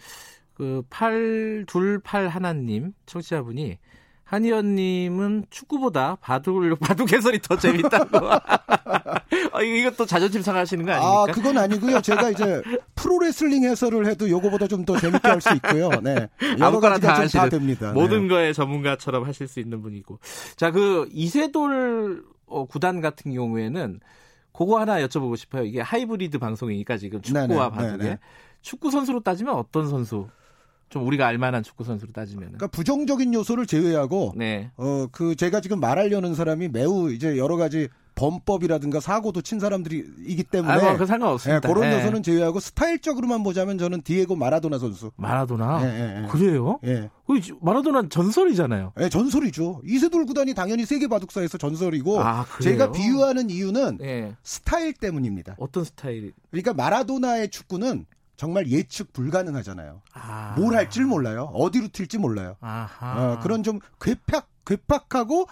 그 828 하나님 청취자분이 한의원님은 축구보다 바둑 바둑 해설이 더 재밌다고. 아, 이것도 자존심 상하시는 거 아닙니까? 아, 그건 아니고요. 제가 이제 프로레슬링 해설을 해도 요거보다 좀 더 재밌게 할 수 있고요. 네. 여러 가지가 다, 다 됩니다. 모든 네. 거에 전문가처럼 하실 수 있는 분이고. 자, 그 이세돌 어, 구단 같은 경우에는 그거 하나 여쭤보고 싶어요. 이게 하이브리드 방송이니까 지금 축구와 네네, 바둑에 네네. 축구 선수로 따지면 어떤 선수? 좀 우리가 알만한 축구 선수로 따지면 그러니까 부정적인 요소를 제외하고 네. 어 그 제가 지금 말하려는 사람이 매우 이제 여러 가지 범법이라든가 사고도 친 사람들이기 때문에 아, 뭐, 그 상관없습니다. 네, 그런 네. 요소는 제외하고 스타일적으로만 보자면 저는 디에고 마라도나 선수. 마라도나? 네, 네, 그래요? 예. 그 마라도나 전설이잖아요. 네, 전설이죠. 이세돌 구단이 당연히 세계 바둑사에서 전설이고 아, 제가 비유하는 이유는 스타일 때문입니다. 어떤 스타일? 그러니까 마라도나의 축구는 정말 예측 불가능하잖아요. 아. 뭘 할지 몰라요. 어디로 튈지 몰라요. 어, 그런 좀 괴팍 괴팍하고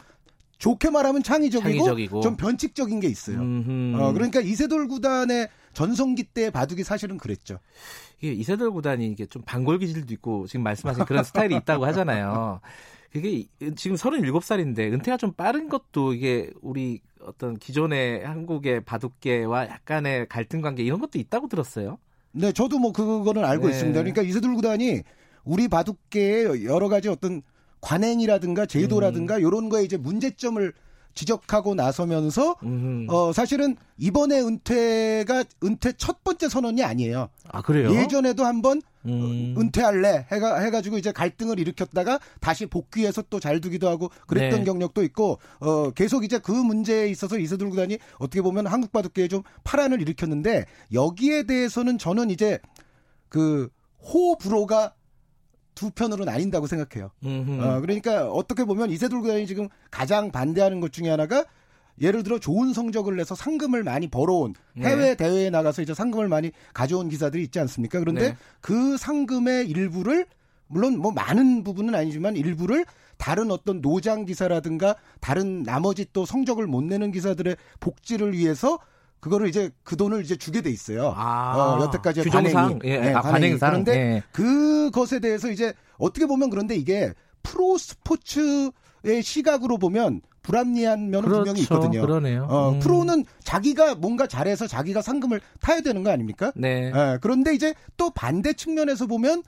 좋게 말하면 창의적이고, 창의적이고. 좀 변칙적인 게 있어요. 어, 그러니까 이세돌 구단의 전성기 때 바둑이 사실은 그랬죠. 이게 이세돌 구단이 이게 좀 반골 기질도 있고 지금 말씀하신 그런 스타일이 있다고 하잖아요. 그게 지금 37살인데 은퇴가 좀 빠른 것도 이게 우리 어떤 기존의 한국의 바둑계와 약간의 갈등 관계 이런 것도 있다고 들었어요. 네, 저도 뭐 그거는 알고 네. 있습니다. 그러니까 이세돌 구단이 우리 바둑계의 여러 가지 어떤 관행이라든가 제도라든가 음. 이런 거에 이제 문제점을 지적하고 나서면서 음. 어 사실은 이번에 은퇴가 은퇴 첫 번째 선언이 아니에요. 아 그래요? 예전에도 한번 음. 은퇴할래 해가 해가지고 이제 갈등을 일으켰다가 다시 복귀해서 또 잘 두기도 하고 그랬던 네. 경력도 있고 어 계속 이제 그 문제에 있어서 이세돌 구단이 어떻게 보면 한국 바둑계에 좀 파란을 일으켰는데 여기에 대해서는 저는 이제 그 호불호가 두 편으로 나뉜다고 생각해요. 어, 그러니까 어떻게 보면 이세돌 구단이 지금 가장 반대하는 것 중에 하나가 예를 들어 좋은 성적을 내서 상금을 많이 벌어온 네. 해외 네. 대회에 나가서 이제 상금을 많이 가져온 기사들이 있지 않습니까? 그런데 네. 그 상금의 일부를 물론 뭐 많은 부분은 아니지만 일부를 다른 어떤 노장 기사라든가 다른 나머지 또 성적을 못 내는 기사들의 복지를 위해서 그거를 이제 그 돈을 이제 주게 돼 있어요. 아, 어, 여태까지 규정상, 예, 네, 아, 관행상. 그런데 예. 그것에 대해서 이제 어떻게 보면 그런데 이게 프로 스포츠의 시각으로 보면 불합리한 면은 그렇죠, 분명히 있거든요. 그러네요. 어, 음. 프로는 자기가 뭔가 잘해서 자기가 상금을 타야 되는 거 아닙니까? 네. 예, 그런데 이제 또 반대 측면에서 보면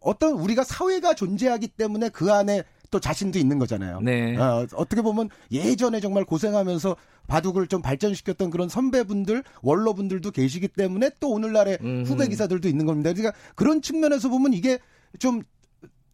어떤 우리가 사회가 존재하기 때문에 그 안에 또 자신도 있는 거잖아요. 네. 어, 어떻게 보면 예전에 정말 고생하면서 바둑을 좀 발전시켰던 그런 선배분들, 원로분들도 계시기 때문에 또 오늘날의 음. 후배 기사들도 있는 겁니다. 그러니까 그런 측면에서 보면 이게 좀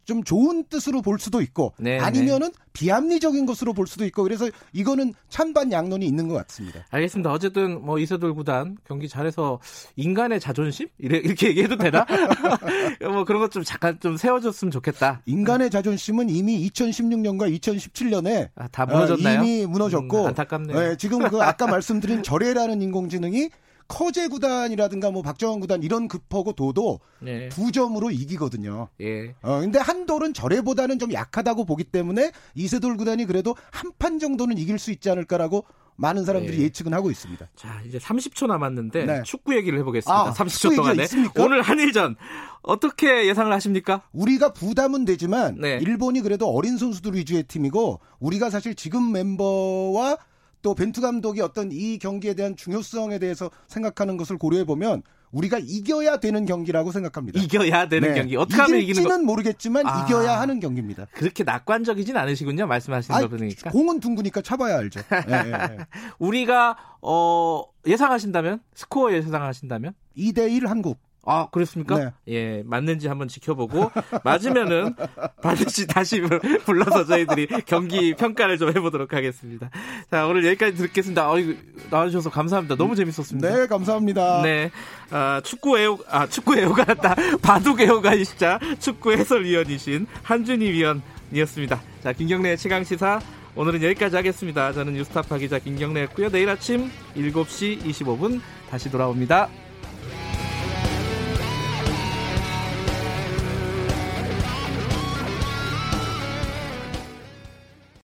좀 좋은 뜻으로 볼 수도 있고 네, 네. 아니면은 네. 비합리적인 것으로 볼 수도 있고 그래서 이거는 찬반 양론이 있는 것 같습니다. 알겠습니다. 어쨌든 뭐 이세돌 구단 경기 잘해서 인간의 자존심 이렇게 얘기해도 되나? 뭐 그런 것 좀 잠깐 좀 세워줬으면 좋겠다. 인간의 자존심은 이미 2016년과 2017년에 아, 다 무너졌나요? 어, 이미 무너졌고 음, 안타깝네요. 네, 지금 그 아까 말씀드린 절해라는 인공지능이 커제 구단이라든가 뭐 박정원 구단 이런 급하고 도도 네. 두 점으로 이기거든요. 예. 어, 근데 한돌은 절해보다는 좀 약하다고 보기 때문에 이세돌 구단이 그래도 한 판 정도는 이길 수 있지 않을까라고 많은 사람들이 네. 예측은 하고 있습니다. 자, 이제 30초 남았는데 네. 축구 얘기를 해보겠습니다. 아, 30초 동안에 있습니까? 오늘 한일전 어떻게 예상을 하십니까? 우리가 부담은 되지만 네. 일본이 그래도 어린 선수들 위주의 팀이고 우리가 사실 지금 멤버와 또 벤투 감독이 어떤 이 경기에 대한 중요성에 대해서 생각하는 것을 고려해 보면 우리가 이겨야 되는 경기라고 생각합니다. 이겨야 되는 네. 경기. 어떻게 하면 이기는 거? 모르겠지만 아, 이겨야 하는 경기입니다. 그렇게 낙관적이진 않으시군요. 말씀하시는 거 보니까. 공은 둥그니까 차봐야 알죠. 네, 네, 네. 우리가 어 예상하신다면 스코어 예상하신다면 2대 1 한국. 아, 그렇습니까? 네. 예, 맞는지 한번 지켜보고 맞으면은 반드시 다시 불러서 저희들이 경기 평가를 좀 해보도록 하겠습니다. 자, 오늘 여기까지 듣겠습니다. 어, 나와주셔서 감사합니다. 너무 재밌었습니다. 네, 감사합니다. 네, 아, 축구 애호, 아, 축구 애호가 다 바둑 애호가이시자 축구 해설위원이신 한준희 위원이었습니다. 자, 김경래 최강 시사 오늘은 여기까지 하겠습니다. 저는 뉴스타파 기자 김경래였고요. 내일 아침 7시 25분 다시 돌아옵니다.